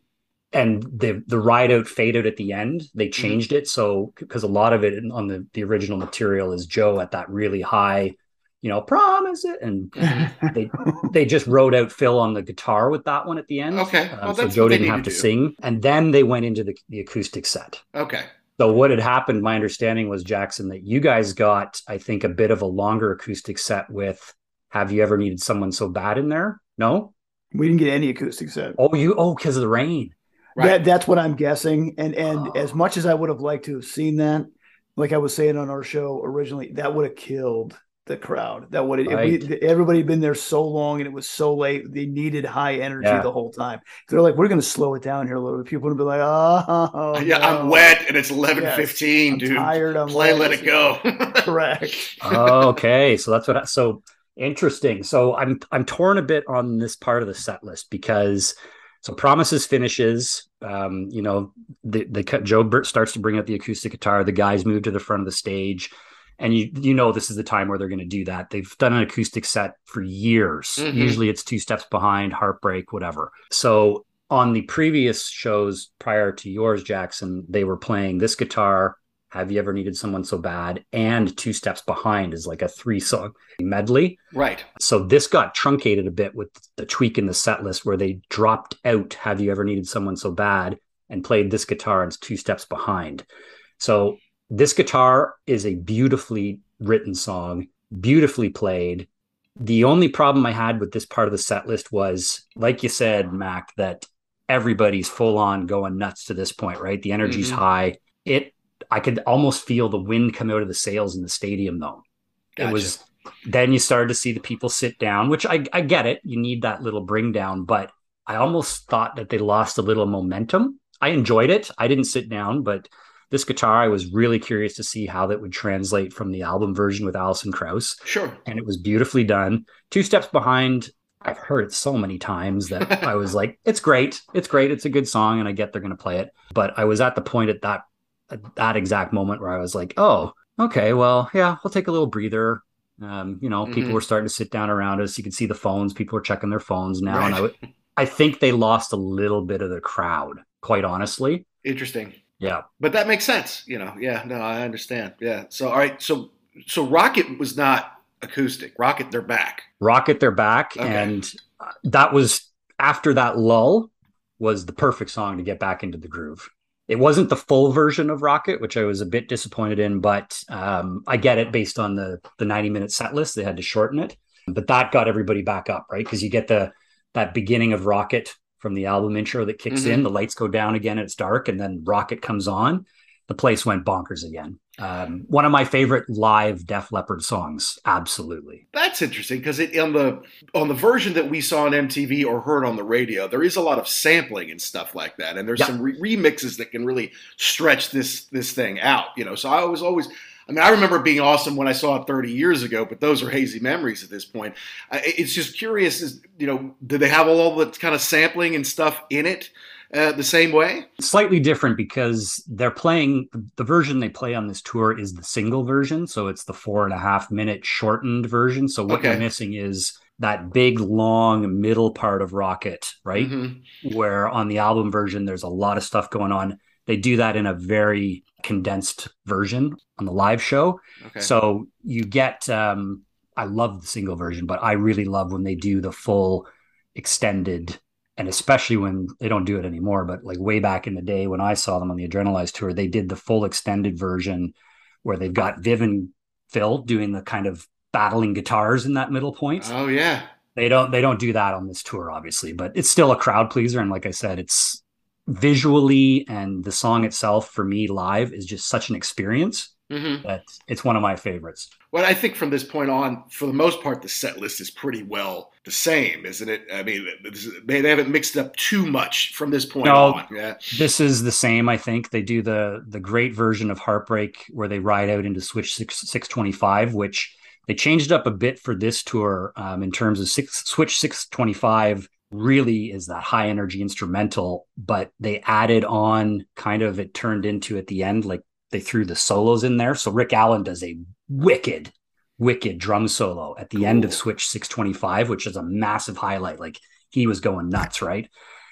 and the the ride out fade out at the end, they Mm-hmm. changed it so because a lot of it on the the original material is Joe at that really high, you know, promise it, and they they just wrote out Phil on the guitar with that one at the end. Okay. Um, Well, so that's Joe didn't have to to do. sing, and then they went into the the acoustic set. okay, So what had happened, my understanding was Jackson that you guys got, I think, a bit of a longer acoustic set with "Have You Ever Needed Someone So Bad" in there. No, We didn't get any acoustic set. oh, you oh because of the rain. Right. That that's what I'm guessing. And and Oh. as much as I would have liked to have seen that, like I was saying on our show originally, that would have killed the crowd. That would have Right. we, everybody had been there so long and it was so late. They needed high energy Yeah. the whole time. They're like, we're going to slow it down here a little bit. People would be like, oh, yeah, I'm wet and it's 11:15, I'm dude. tired. I'm Play, wet. let it go. Correct. okay, so that's what. I, so interesting. So I'm I'm torn a bit on this part of the set list because so promises finishes. Um, you know, the the Joe Burt starts to bring out the acoustic guitar. The guys move to the front of the stage, and you you know this is the time where they're going to do that. They've done an acoustic set for years. Mhm. Usually it's two steps behind, heartbreak, whatever. So on the previous shows prior to yours, Jackson, they were playing this guitar. Have you ever needed someone so bad? And two steps behind is like a three song medley. right. So this got truncated a bit with the tweak in the set list where they dropped out Have You Ever Needed Someone So Bad and played this guitar and it's two steps behind. So this guitar is a beautifully written song, beautifully played. The only problem I had with this part of the set list was, like you said, Mac, that everybody's full on going nuts to this point, right? The energy's Mhm. high. It I could almost feel the wind come out of the sails in the stadium though. Gotcha. It was then you started to see the people sit down, which I, I get it. You need that little bring down, but I almost thought that they lost a little momentum. I enjoyed it. I didn't sit down, but this guitar, I was really curious to see how that would translate from the album version with Alison Krauss. Sure. And it was beautifully done. Two steps behind, I've heard it so many times that I was like, it's great. It's great. It's a good song. And I get they're going to play it. But I was at the point at that, at that exact moment where I was like, oh, okay, well, yeah, we'll take a little breather. Um, you know, people Mhm. were starting to sit down around us. You could see the phones. People were checking their phones now. And I, Right. would- I think they lost a little bit of the crowd, quite honestly. Interesting. Yeah. But that makes sense, you know. Yeah, no, I understand. Yeah. So all right, so so Rocket was not acoustic. Rocket, they're back. Rocket they're back. Okay. And uh, that was after that lull was the perfect song to get back into the groove. It wasn't the full version of Rocket, which I was a bit disappointed in, but um, I get it based on the the 90 minute set list. They had to shorten it. But that got everybody back up, right? Because you get the that beginning of Rocket from the album intro that kicks Mhm. in, the lights go down again, it's dark, and then Rocket comes on. The place went bonkers again. Um, one of my favorite live Def Leppard songs, absolutely. That's interesting because it on the on the version that we saw on MTV or heard on the radio, there is a lot of sampling and stuff like that, and there's Yeah. some re- remixes that can really stretch this this thing out. You know, so I was always. I mean, I remember being awesome when I saw it 30 years ago, but those are hazy memories at this point. I, it's just curious, is you know, do they have all the kind of sampling and stuff in it uh, the same way? Slightly different because they're playing the version they play on this tour is the single version. So it's the four and a half minute shortened version. So what Okay. you're missing is that big, long middle part of Rocket, right? Mhm. where on the album version there's a lot of stuff going on they do that in a very condensed version on the live show Okay. so you get um i love the single version but i really love when they do the full extended and especially when they don't do it anymore but like way back in the day when i saw them on the Adrenalized tour they did the full extended version where they've got viv and phil doing the kind of battling guitars in that middle point. Oh yeah, they don't they don't do that on this tour obviously but it's still a crowd pleaser. And like i said it's visually and the song itself for me live is just such an experience hmm that it's one of my favorites Well, I think from this point on, for the most part, the set list is pretty well the same, isn't it? I mean, this is- they they haven't mixed it up too much from this point No. on. Yeah. this is the same i think they do the the great version of heartbreak where they ride out into switch 6, 625 which they changed up a bit for this tour um, in terms of six, switch 625 really is that high energy instrumental but they added on kind of it turned into at the end like they threw the solos in there so rick allen does a wicked wicked drum solo at the end of switch 625 which is a massive highlight like he was going nuts right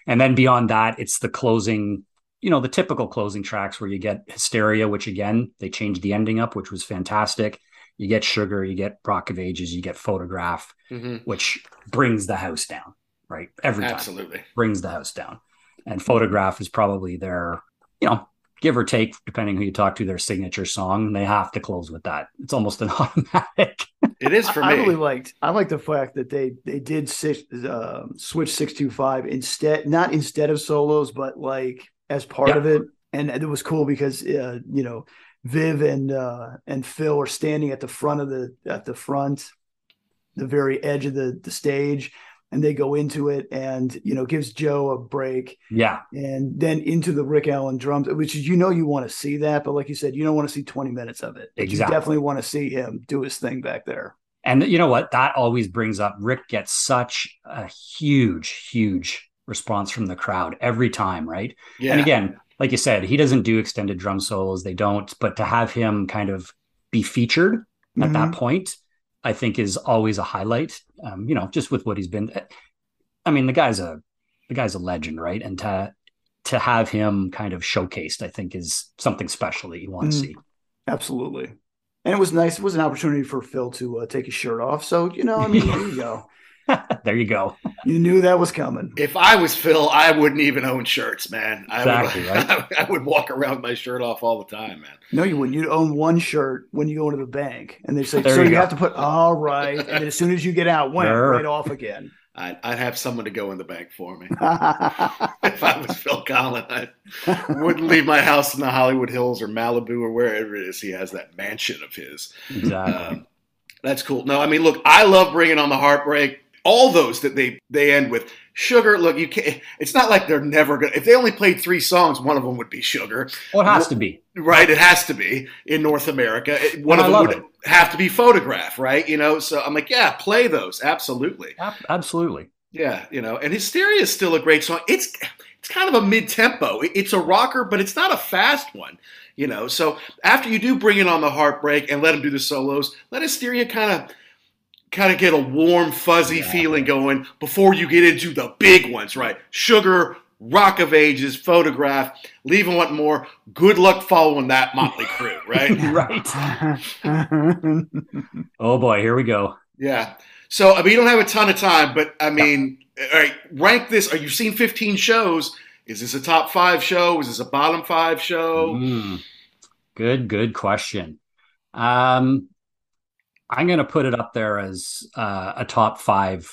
and then beyond that, it's the closing, you know, the typical closing tracks where you get Hysteria, which again, they changed the ending up, which was fantastic. You get Sugar, you get Rock of Ages, you get Photograph, hmm which brings the house down, right? Every time Absolutely. brings the house down. And Photograph is probably their, you know, give or take, depending who you talk to, their signature song. They have to close with that. It's almost an automatic. It is for me. I me. really liked. I like the fact that they they did six, uh, switch six two five instead, not instead of solos, but like as part Yeah. of it. And it was cool because uh, you know Viv and uh, and Phil are standing at the front of the at the front, the very edge of the the stage, and they go into it, and you know gives Joe a break, yeah. and then into the Rick Allen drums, which is you know you want to see that, but like you said, you don't want to see twenty minutes of it. Exactly. You definitely want to see him do his thing back there. And you know what? That always brings up Rick gets such a huge, huge response from the crowd every time, right? yeah. And again, like you said, he doesn't do extended drum solos. They don't, but to have him kind of be featured at that mm-hmm. point, I think is always a highlight. Um, you know, just with what he's been. I mean, the guy's a the guy's a legend, right? And to to have him kind of showcased, I think is something special that you want to Mm. see. Absolutely. And it was nice. It was an opportunity for Phil to uh, take his shirt off. So, you know, I mean, there you go. there you go. You knew that was coming. If I was Phil, I wouldn't even own shirts, man. I Exactly, would, right? I would walk around with my shirt off all the time, man. No, you wouldn't. You'd own one shirt when you go into the bank. And they say, There so you you, go. have to put, all right. And then as soon as you get out, wham, Sure. right off again. I'd, I'd have someone to go in the bank for me. if I was Phil Collen, I wouldn't leave my house in the Hollywood Hills or Malibu or wherever it is. He has that mansion of his. Exactly. Um, that's cool. No, I mean, look, I love bringing on the heartbreak. All those that they they end with sugar. Look, you can't. It's not like they're never gonna. If they only played three songs, one of them would be sugar, well, it has to be. right? It has to be in North America. It- one And of I them would have to be photograph, right? You know. So I'm like, yeah, play those absolutely. Absolutely. Yeah, you know, and Hysteria is still a great song. It's it's kind of a mid tempo. It's a rocker, but it's not a fast one. You know, so after you do bring it on the heartbreak and let them do the solos, let Hysteria kind of kind of get a warm, fuzzy feeling going before you get into the big ones, right? Sugar, Rock of Ages, Photograph, Leave and Want More. Good luck following that Motley Crue, right? right. Oh boy, here we go. Yeah. So I mean, you don't have a ton of time, but I mean, all right, rank this. Are you seen 15 shows? Is this a top five show? Is this a bottom five show? Mm. Good, good question. Um, I'm going to put it up there as uh, a top five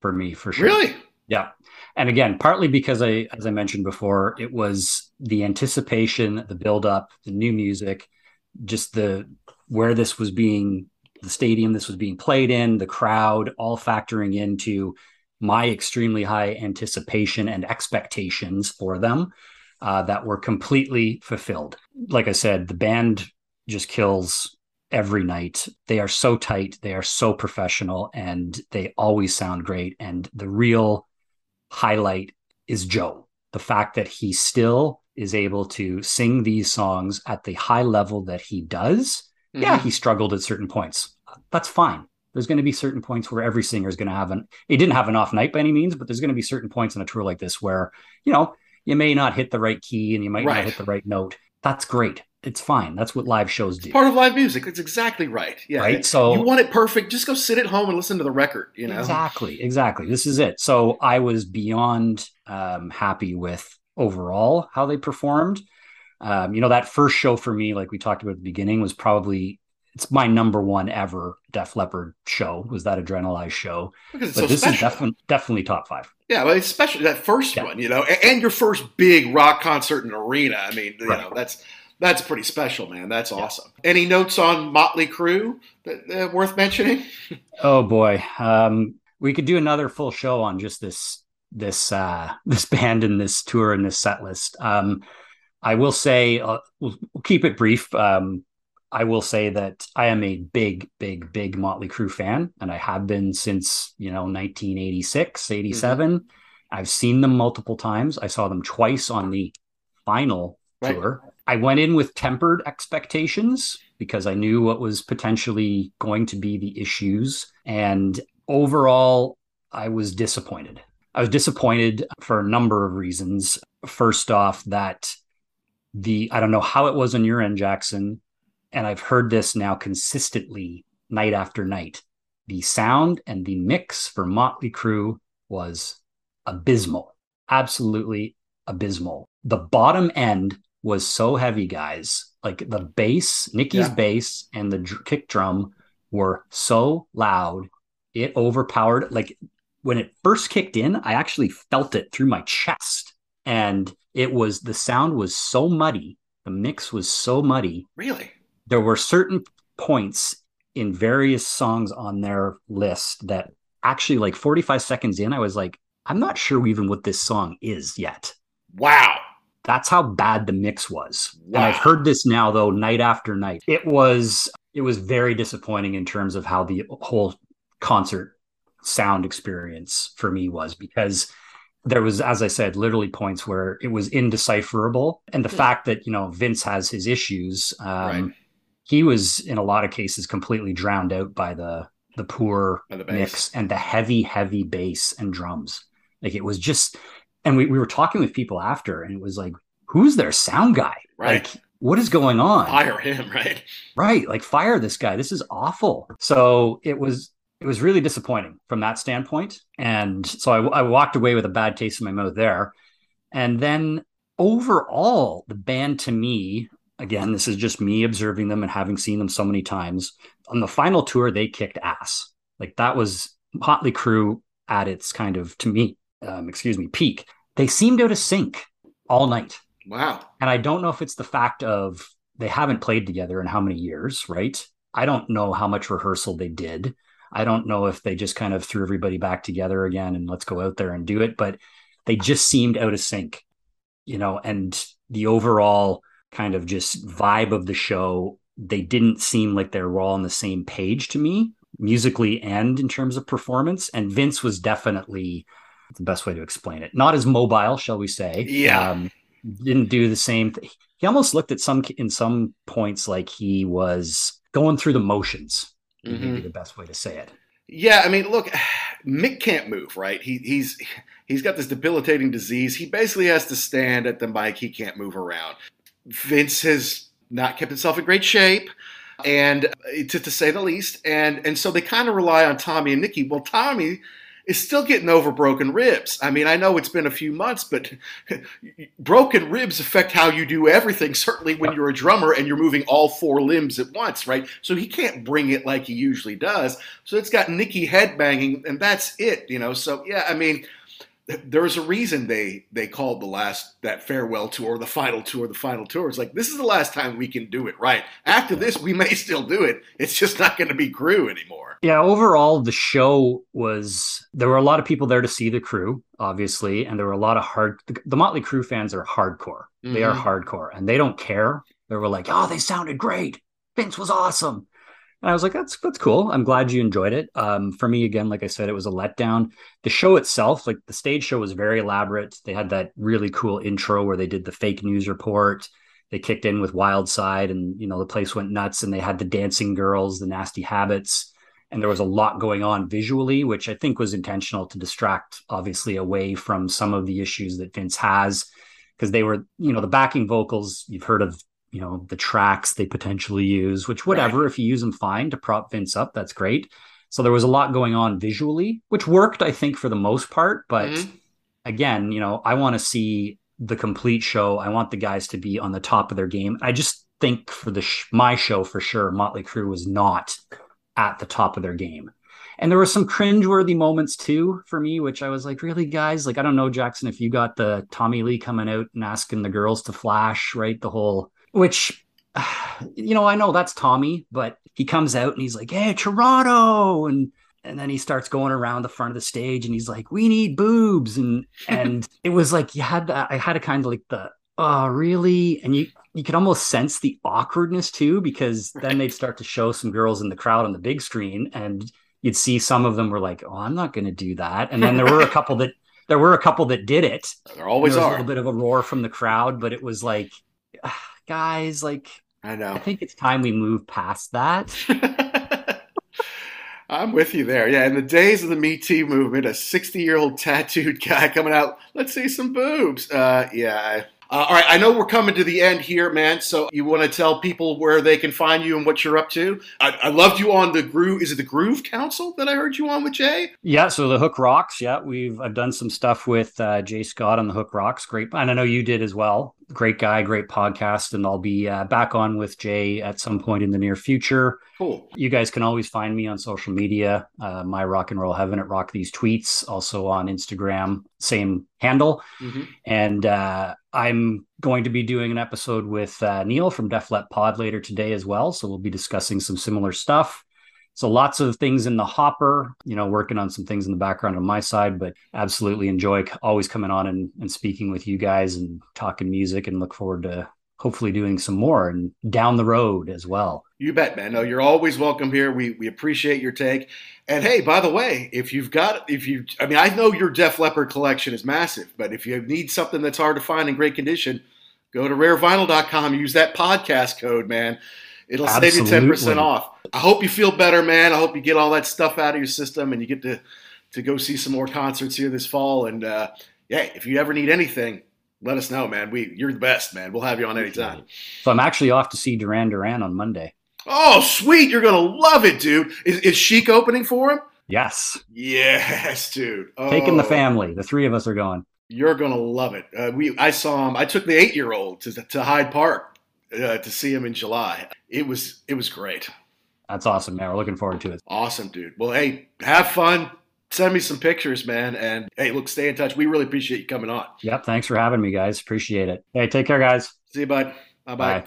for me for sure. Really? Yeah. And again, partly because I, as I mentioned before, it was the anticipation, the build up, the new music, just the where this was being, the stadium this was being played in, the crowd, all factoring into my extremely high anticipation and expectations for them uh, that were completely fulfilled. Like I said, the band just kills every night. They are so tight, they are so professional, and they always sound great. And the real highlight is Joe. The fact that he still is able to sing these songs at the high level that he does. Mm-hmm. Yeah, he struggled at certain points. That's fine. There's going to be certain points where every singer is going to have an. He didn't have an off night by any means, but there's going to be certain points in a tour like this where you know you may not hit the right key and you might right. not hit the right note. That's great. It's fine. That's what live shows do. It's part of live music. That's exactly right. Yeah. Right. So you want it perfect. Just go sit at home and listen to the record. You know. Exactly. Exactly. This is it. So I was beyond um, happy with overall how they performed. Um, you know, that first show for me, like we talked about at the beginning, was probably it's my number one ever Def Leppard show. Was that Adrenalize show? Because but so this special. is definitely definitely top five. Yeah, well, especially that first yeah. one, you know, and, and, your first big rock concert in an arena. I mean, you right. know, that's that's pretty special, man. That's yeah. awesome. Any notes on Motley Crue that, uh, worth mentioning? oh boy, um, we could do another full show on just this this uh, this band and this tour and this set list. Um, I will say uh, we'll, we'll, keep it brief. Um, I will say that I am a big, big, big Motley Crue fan, and I have been since you know 1986, 87. Mm-hmm. I've seen them multiple times. I saw them twice on the final right. tour. I went in with tempered expectations because I knew what was potentially going to be the issues. And overall, I was disappointed. I was disappointed for a number of reasons. First off, that the, I don't know how it was on your end, Jackson, and I've heard this now consistently night after night. The sound and the mix for Motley Crue was abysmal, absolutely abysmal. The bottom end was so heavy, guys. Like the bass, Nikki's yeah. bass and the dr- kick drum were so loud, it overpowered. Like when it first kicked in, I actually felt it through my chest. And it was the sound was so muddy, the mix was so muddy. Really? There were certain points in various songs on their list that actually, like 45 seconds in, I was like, I'm not sure even what this song is yet. Wow. That's how bad the mix was. Wow. And I've heard this now though night after night. It was it was very disappointing in terms of how the whole concert sound experience for me was because there was as i said literally points where it was indecipherable and the yeah. fact that you know vince has his issues um, right. he was in a lot of cases completely drowned out by the the poor and the mix and the heavy heavy bass and drums like it was just and we, we were talking with people after and it was like who's their sound guy? Right. Like what is going on? Fire him right? Right like fire this guy. This is awful. So it was it was really disappointing from that standpoint. And so I, I walked away with a bad taste in my mouth there. And then overall the band to me again this is just me observing them and having seen them so many times on the final tour they kicked ass. Like that was Motley Crue at its kind of to me um, excuse me, peak, they seemed out of sync all night. Wow. And I don't know if it's the fact of they haven't played together in how many years, right? I don't know how much rehearsal they did. I don't know if they just kind of threw everybody back together again and let's go out there and do it, but they just seemed out of sync, you know, and the overall kind of just vibe of the show, they didn't seem like they were all on the same page to me, musically and in terms of performance. And Vince was definitely the best way to explain it. Not as mobile, shall we say? Yeah. Um, didn't do the same. Th- he almost looked at some in some points like he was going through the motions. Mm-hmm. Maybe the best way to say it. Yeah, I mean, look, Mick can't move, right? He, he's he's got this debilitating disease. He basically has to stand at the mic. He can't move around. Vince has not kept himself in great shape, and to, to say the least. And and so they kind of rely on Tommy and Nikki. Well, Tommy is still getting over broken ribs. I mean, I know it's been a few months, but broken ribs affect how you do everything, certainly when you're a drummer and you're moving all four limbs at once, right? So he can't bring it like he usually does. So it's got Nikki headbanging, and that's it, you know. So, yeah, I mean, there's a reason they they called the last that farewell tour the final tour the final tour. It's like this is the last time we can do it right? After this we may still do it. It's just not going to be Crue anymore. Yeah overall the show was there were a lot of people there to see the Crue obviously and there were a lot of hard the motley Crue fans are hardcore. Mm-hmm. they are mm-hmm. hardcore and they don't care. They were like oh they sounded great. Vince was awesome and I was like, that's that's cool. I'm glad you enjoyed it. Um, for me, again, like I said, it was a letdown. The show itself, like the stage show, was very elaborate. They had that really cool intro where they did the fake news report. They kicked in with Wild Side, and you know the place went nuts. And they had the dancing girls, the nasty habits, and there was a lot going on visually, which I think was intentional to distract, obviously, away from some of the issues that Vince has because they were, you know, the backing vocals. You've heard of you know the tracks they potentially use which whatever right. if you use them fine to prop vince up that's great so there was a lot going on visually which worked i think for the most part but mm-hmm. again you know i want to see the complete show i want the guys to be on the top of their game i just think for the sh- my show for sure motley crue was not at the top of their game and there were some cringeworthy moments too for me, which I was like, really, guys? Like, I don't know, Jackson, if you got the Tommy Lee coming out and asking the girls to flash, right? The whole which you know, I know that's Tommy, but he comes out and he's like, "Hey, Toronto," and and then he starts going around the front of the stage and he's like, "We need boobs," and and it was like you had that. I had a kind of like the, "Oh, really?" And you you could almost sense the awkwardness too, because then they'd start to show some girls in the crowd on the big screen, and you'd see some of them were like, "Oh, I'm not going to do that," and then there were a couple that there were a couple that did it. There always there are a little bit of a roar from the crowd, but it was like guys, like I know. I think it's time we move past that. I'm with you there. Yeah, in the days of the Me Too movement, a 60 year old tattooed guy coming out, let's see some boobs. Uh, yeah, uh, all right, I know we're coming to the end here, man. So you want to tell people where they can find you and what you're up to? I, I, loved you on the Groove. Is it the Groove Council that I heard you on with Jay? Yeah. So the Hook Rocks. Yeah, we've I've done some stuff with uh, Jay Scott on the Hook Rocks. Great, and I know you did as well. Great guy, great podcast, and I'll be uh, back on with Jay at some point in the near future. Cool. You guys can always find me on social media. Uh, my rock and roll heaven at Rock These Tweets. Also on Instagram, same handle. Mm-hmm. And uh, I'm going to be doing an episode with uh, Neil from Def Leppard Pod later today as well. So we'll be discussing some similar stuff. So lots of things in the hopper, you know, working on some things in the background on my side, but absolutely enjoy always coming on and, and speaking with you guys and talking music and look forward to hopefully doing some more and down the road as well. You bet, man. No, you're always welcome here. We we appreciate your take. And hey, by the way, if you've got if you I mean, I know your Def Leppard collection is massive, but if you need something that's hard to find in great condition, go to rarevinyl.com, use that podcast code, man. It'll Absolutely. save you 10% off. I hope you feel better, man. I hope you get all that stuff out of your system and you get to to go see some more concerts here this fall and uh yeah, if you ever need anything, let us know, man. We you're the best, man. We'll have you on anytime. So I'm actually off to see Duran Duran on Monday. Oh, sweet! You're gonna love it, dude. Is, is Chic opening for him? Yes. Yes, dude. Oh, Taking the family. The three of us are going. You're gonna love it. Uh, we I saw him. I took the eight year old to to Hyde Park uh, to see him in July. It was it was great. That's awesome, man. We're looking forward to it. Awesome, dude. Well, hey, have fun send me some pictures, man. And hey, look, stay in touch. We really appreciate you coming on. Yep. Thanks for having me, guys. Appreciate it. Hey, take care, guys. See you, bud. Bye bye.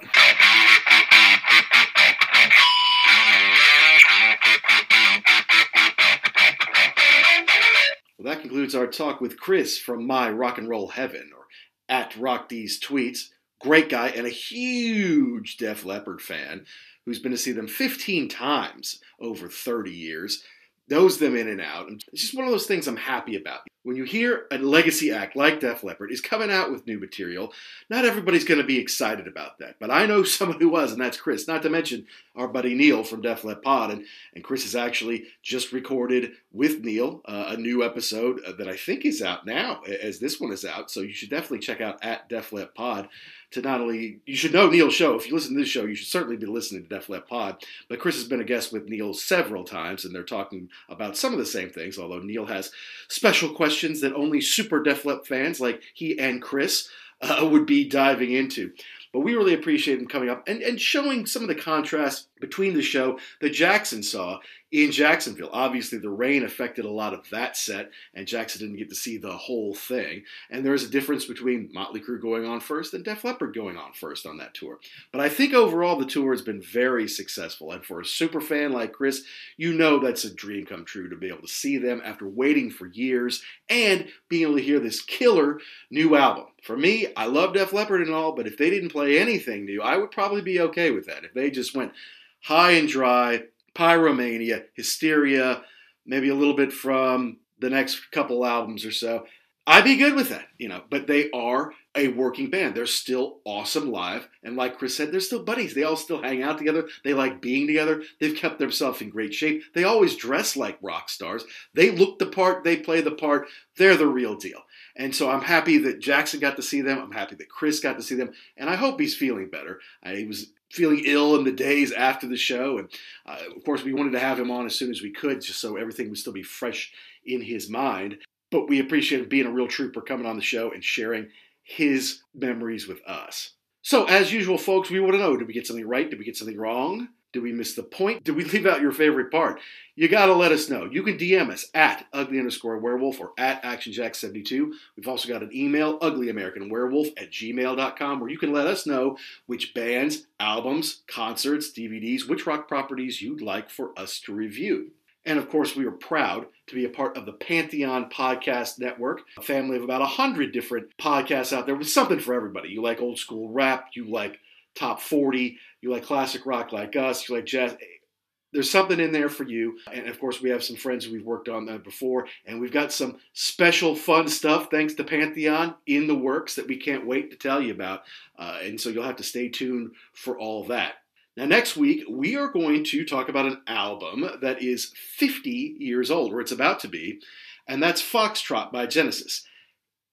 Well, that concludes our talk with Chris from My Rock and Roll Heaven, or at Rock These Tweets. Great guy and a huge Def Leppard fan who's been to see them 15 times over 30 years knows them in and out. And it's just one of those things I'm happy about. When you hear a legacy act like Def Leppard is coming out with new material, not everybody's going to be excited about that. But I know someone who was, and that's Chris. Not to mention our buddy Neil from Def Leppard Pod. And, and Chris has actually just recorded with Neil uh, a new episode uh, that I think is out now, as this one is out. So you should definitely check out at Def Leppard Pod to not only you should know Neil's show. If you listen to this show, you should certainly be listening to Def Leppard Pod. But Chris has been a guest with Neil several times, and they're talking about some of the same things. Although Neil has special questions that only super Def Leppard fans like he and Chris uh, would be diving into. But we really appreciate him coming up and, and showing some of the contrast between the show that Jackson saw in Jacksonville. Obviously, the rain affected a lot of that set, and Jackson didn't get to see the whole thing. And there's a difference between Motley Crue going on first and Def Leppard going on first on that tour. But I think overall the tour has been very successful. And for a super fan like Chris, you know that's a dream come true to be able to see them after waiting for years and being able to hear this killer new album. For me, I love Def Leppard and all, but if they didn't play anything new, I would probably be okay with that. If they just went high and dry, Pyromania, Hysteria, maybe a little bit from the next couple albums or so. I'd be good with that, you know, but they are a working band. They're still awesome live. And like Chris said, they're still buddies. They all still hang out together. They like being together. They've kept themselves in great shape. They always dress like rock stars. They look the part. They play the part. They're the real deal. And so I'm happy that Jackson got to see them. I'm happy that Chris got to see them. And I hope he's feeling better. Uh, he was feeling ill in the days after the show. And uh, of course, we wanted to have him on as soon as we could, just so everything would still be fresh in his mind. But we appreciate him being a real trooper coming on the show and sharing his memories with us. So, as usual, folks, we want to know did we get something right? Did we get something wrong? Did we miss the point? Did we leave out your favorite part? You got to let us know. You can DM us at ugly underscore werewolf or at actionjack72. We've also got an email, uglyamericanwerewolf at gmail.com, where you can let us know which bands, albums, concerts, DVDs, which rock properties you'd like for us to review. And of course, we are proud to be a part of the Pantheon Podcast Network, a family of about 100 different podcasts out there with something for everybody. You like old school rap, you like top 40, you like classic rock like us, you like jazz. There's something in there for you. And of course, we have some friends we've worked on that before. And we've got some special fun stuff, thanks to Pantheon, in the works that we can't wait to tell you about. Uh, and so you'll have to stay tuned for all that. Now, next week, we are going to talk about an album that is 50 years old, or it's about to be, and that's Foxtrot by Genesis.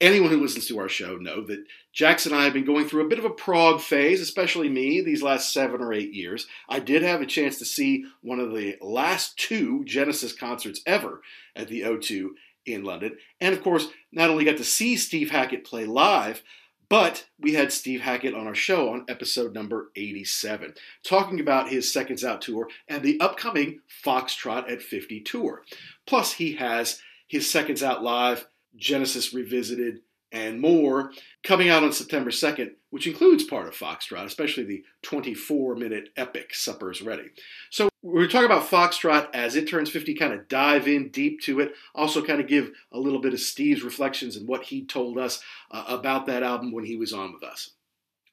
Anyone who listens to our show know that Jackson and I have been going through a bit of a prog phase, especially me, these last seven or eight years. I did have a chance to see one of the last two Genesis concerts ever at the O2 in London. And of course, not only got to see Steve Hackett play live, but we had Steve Hackett on our show on episode number 87, talking about his Seconds Out tour and the upcoming Foxtrot at 50 tour. Plus, he has his Seconds Out Live, Genesis Revisited, and more coming out on September 2nd, which includes part of Foxtrot, especially the 24 minute epic Supper's Ready. So we're talking about Foxtrot as it turns 50, kind of dive in deep to it. Also, kind of give a little bit of Steve's reflections and what he told us uh, about that album when he was on with us.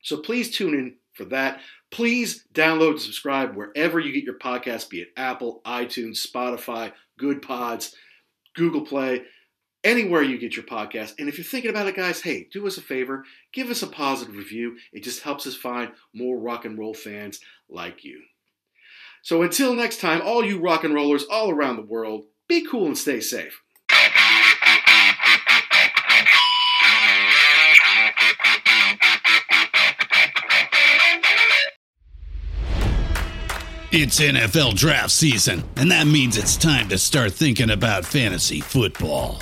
So please tune in for that. Please download and subscribe wherever you get your podcast, be it Apple, iTunes, Spotify, Good Pods, Google Play anywhere you get your podcast. And if you're thinking about it, guys, hey, do us a favor, give us a positive review. It just helps us find more rock and roll fans like you. So until next time, all you rock and rollers all around the world, be cool and stay safe. It's NFL draft season, and that means it's time to start thinking about fantasy football.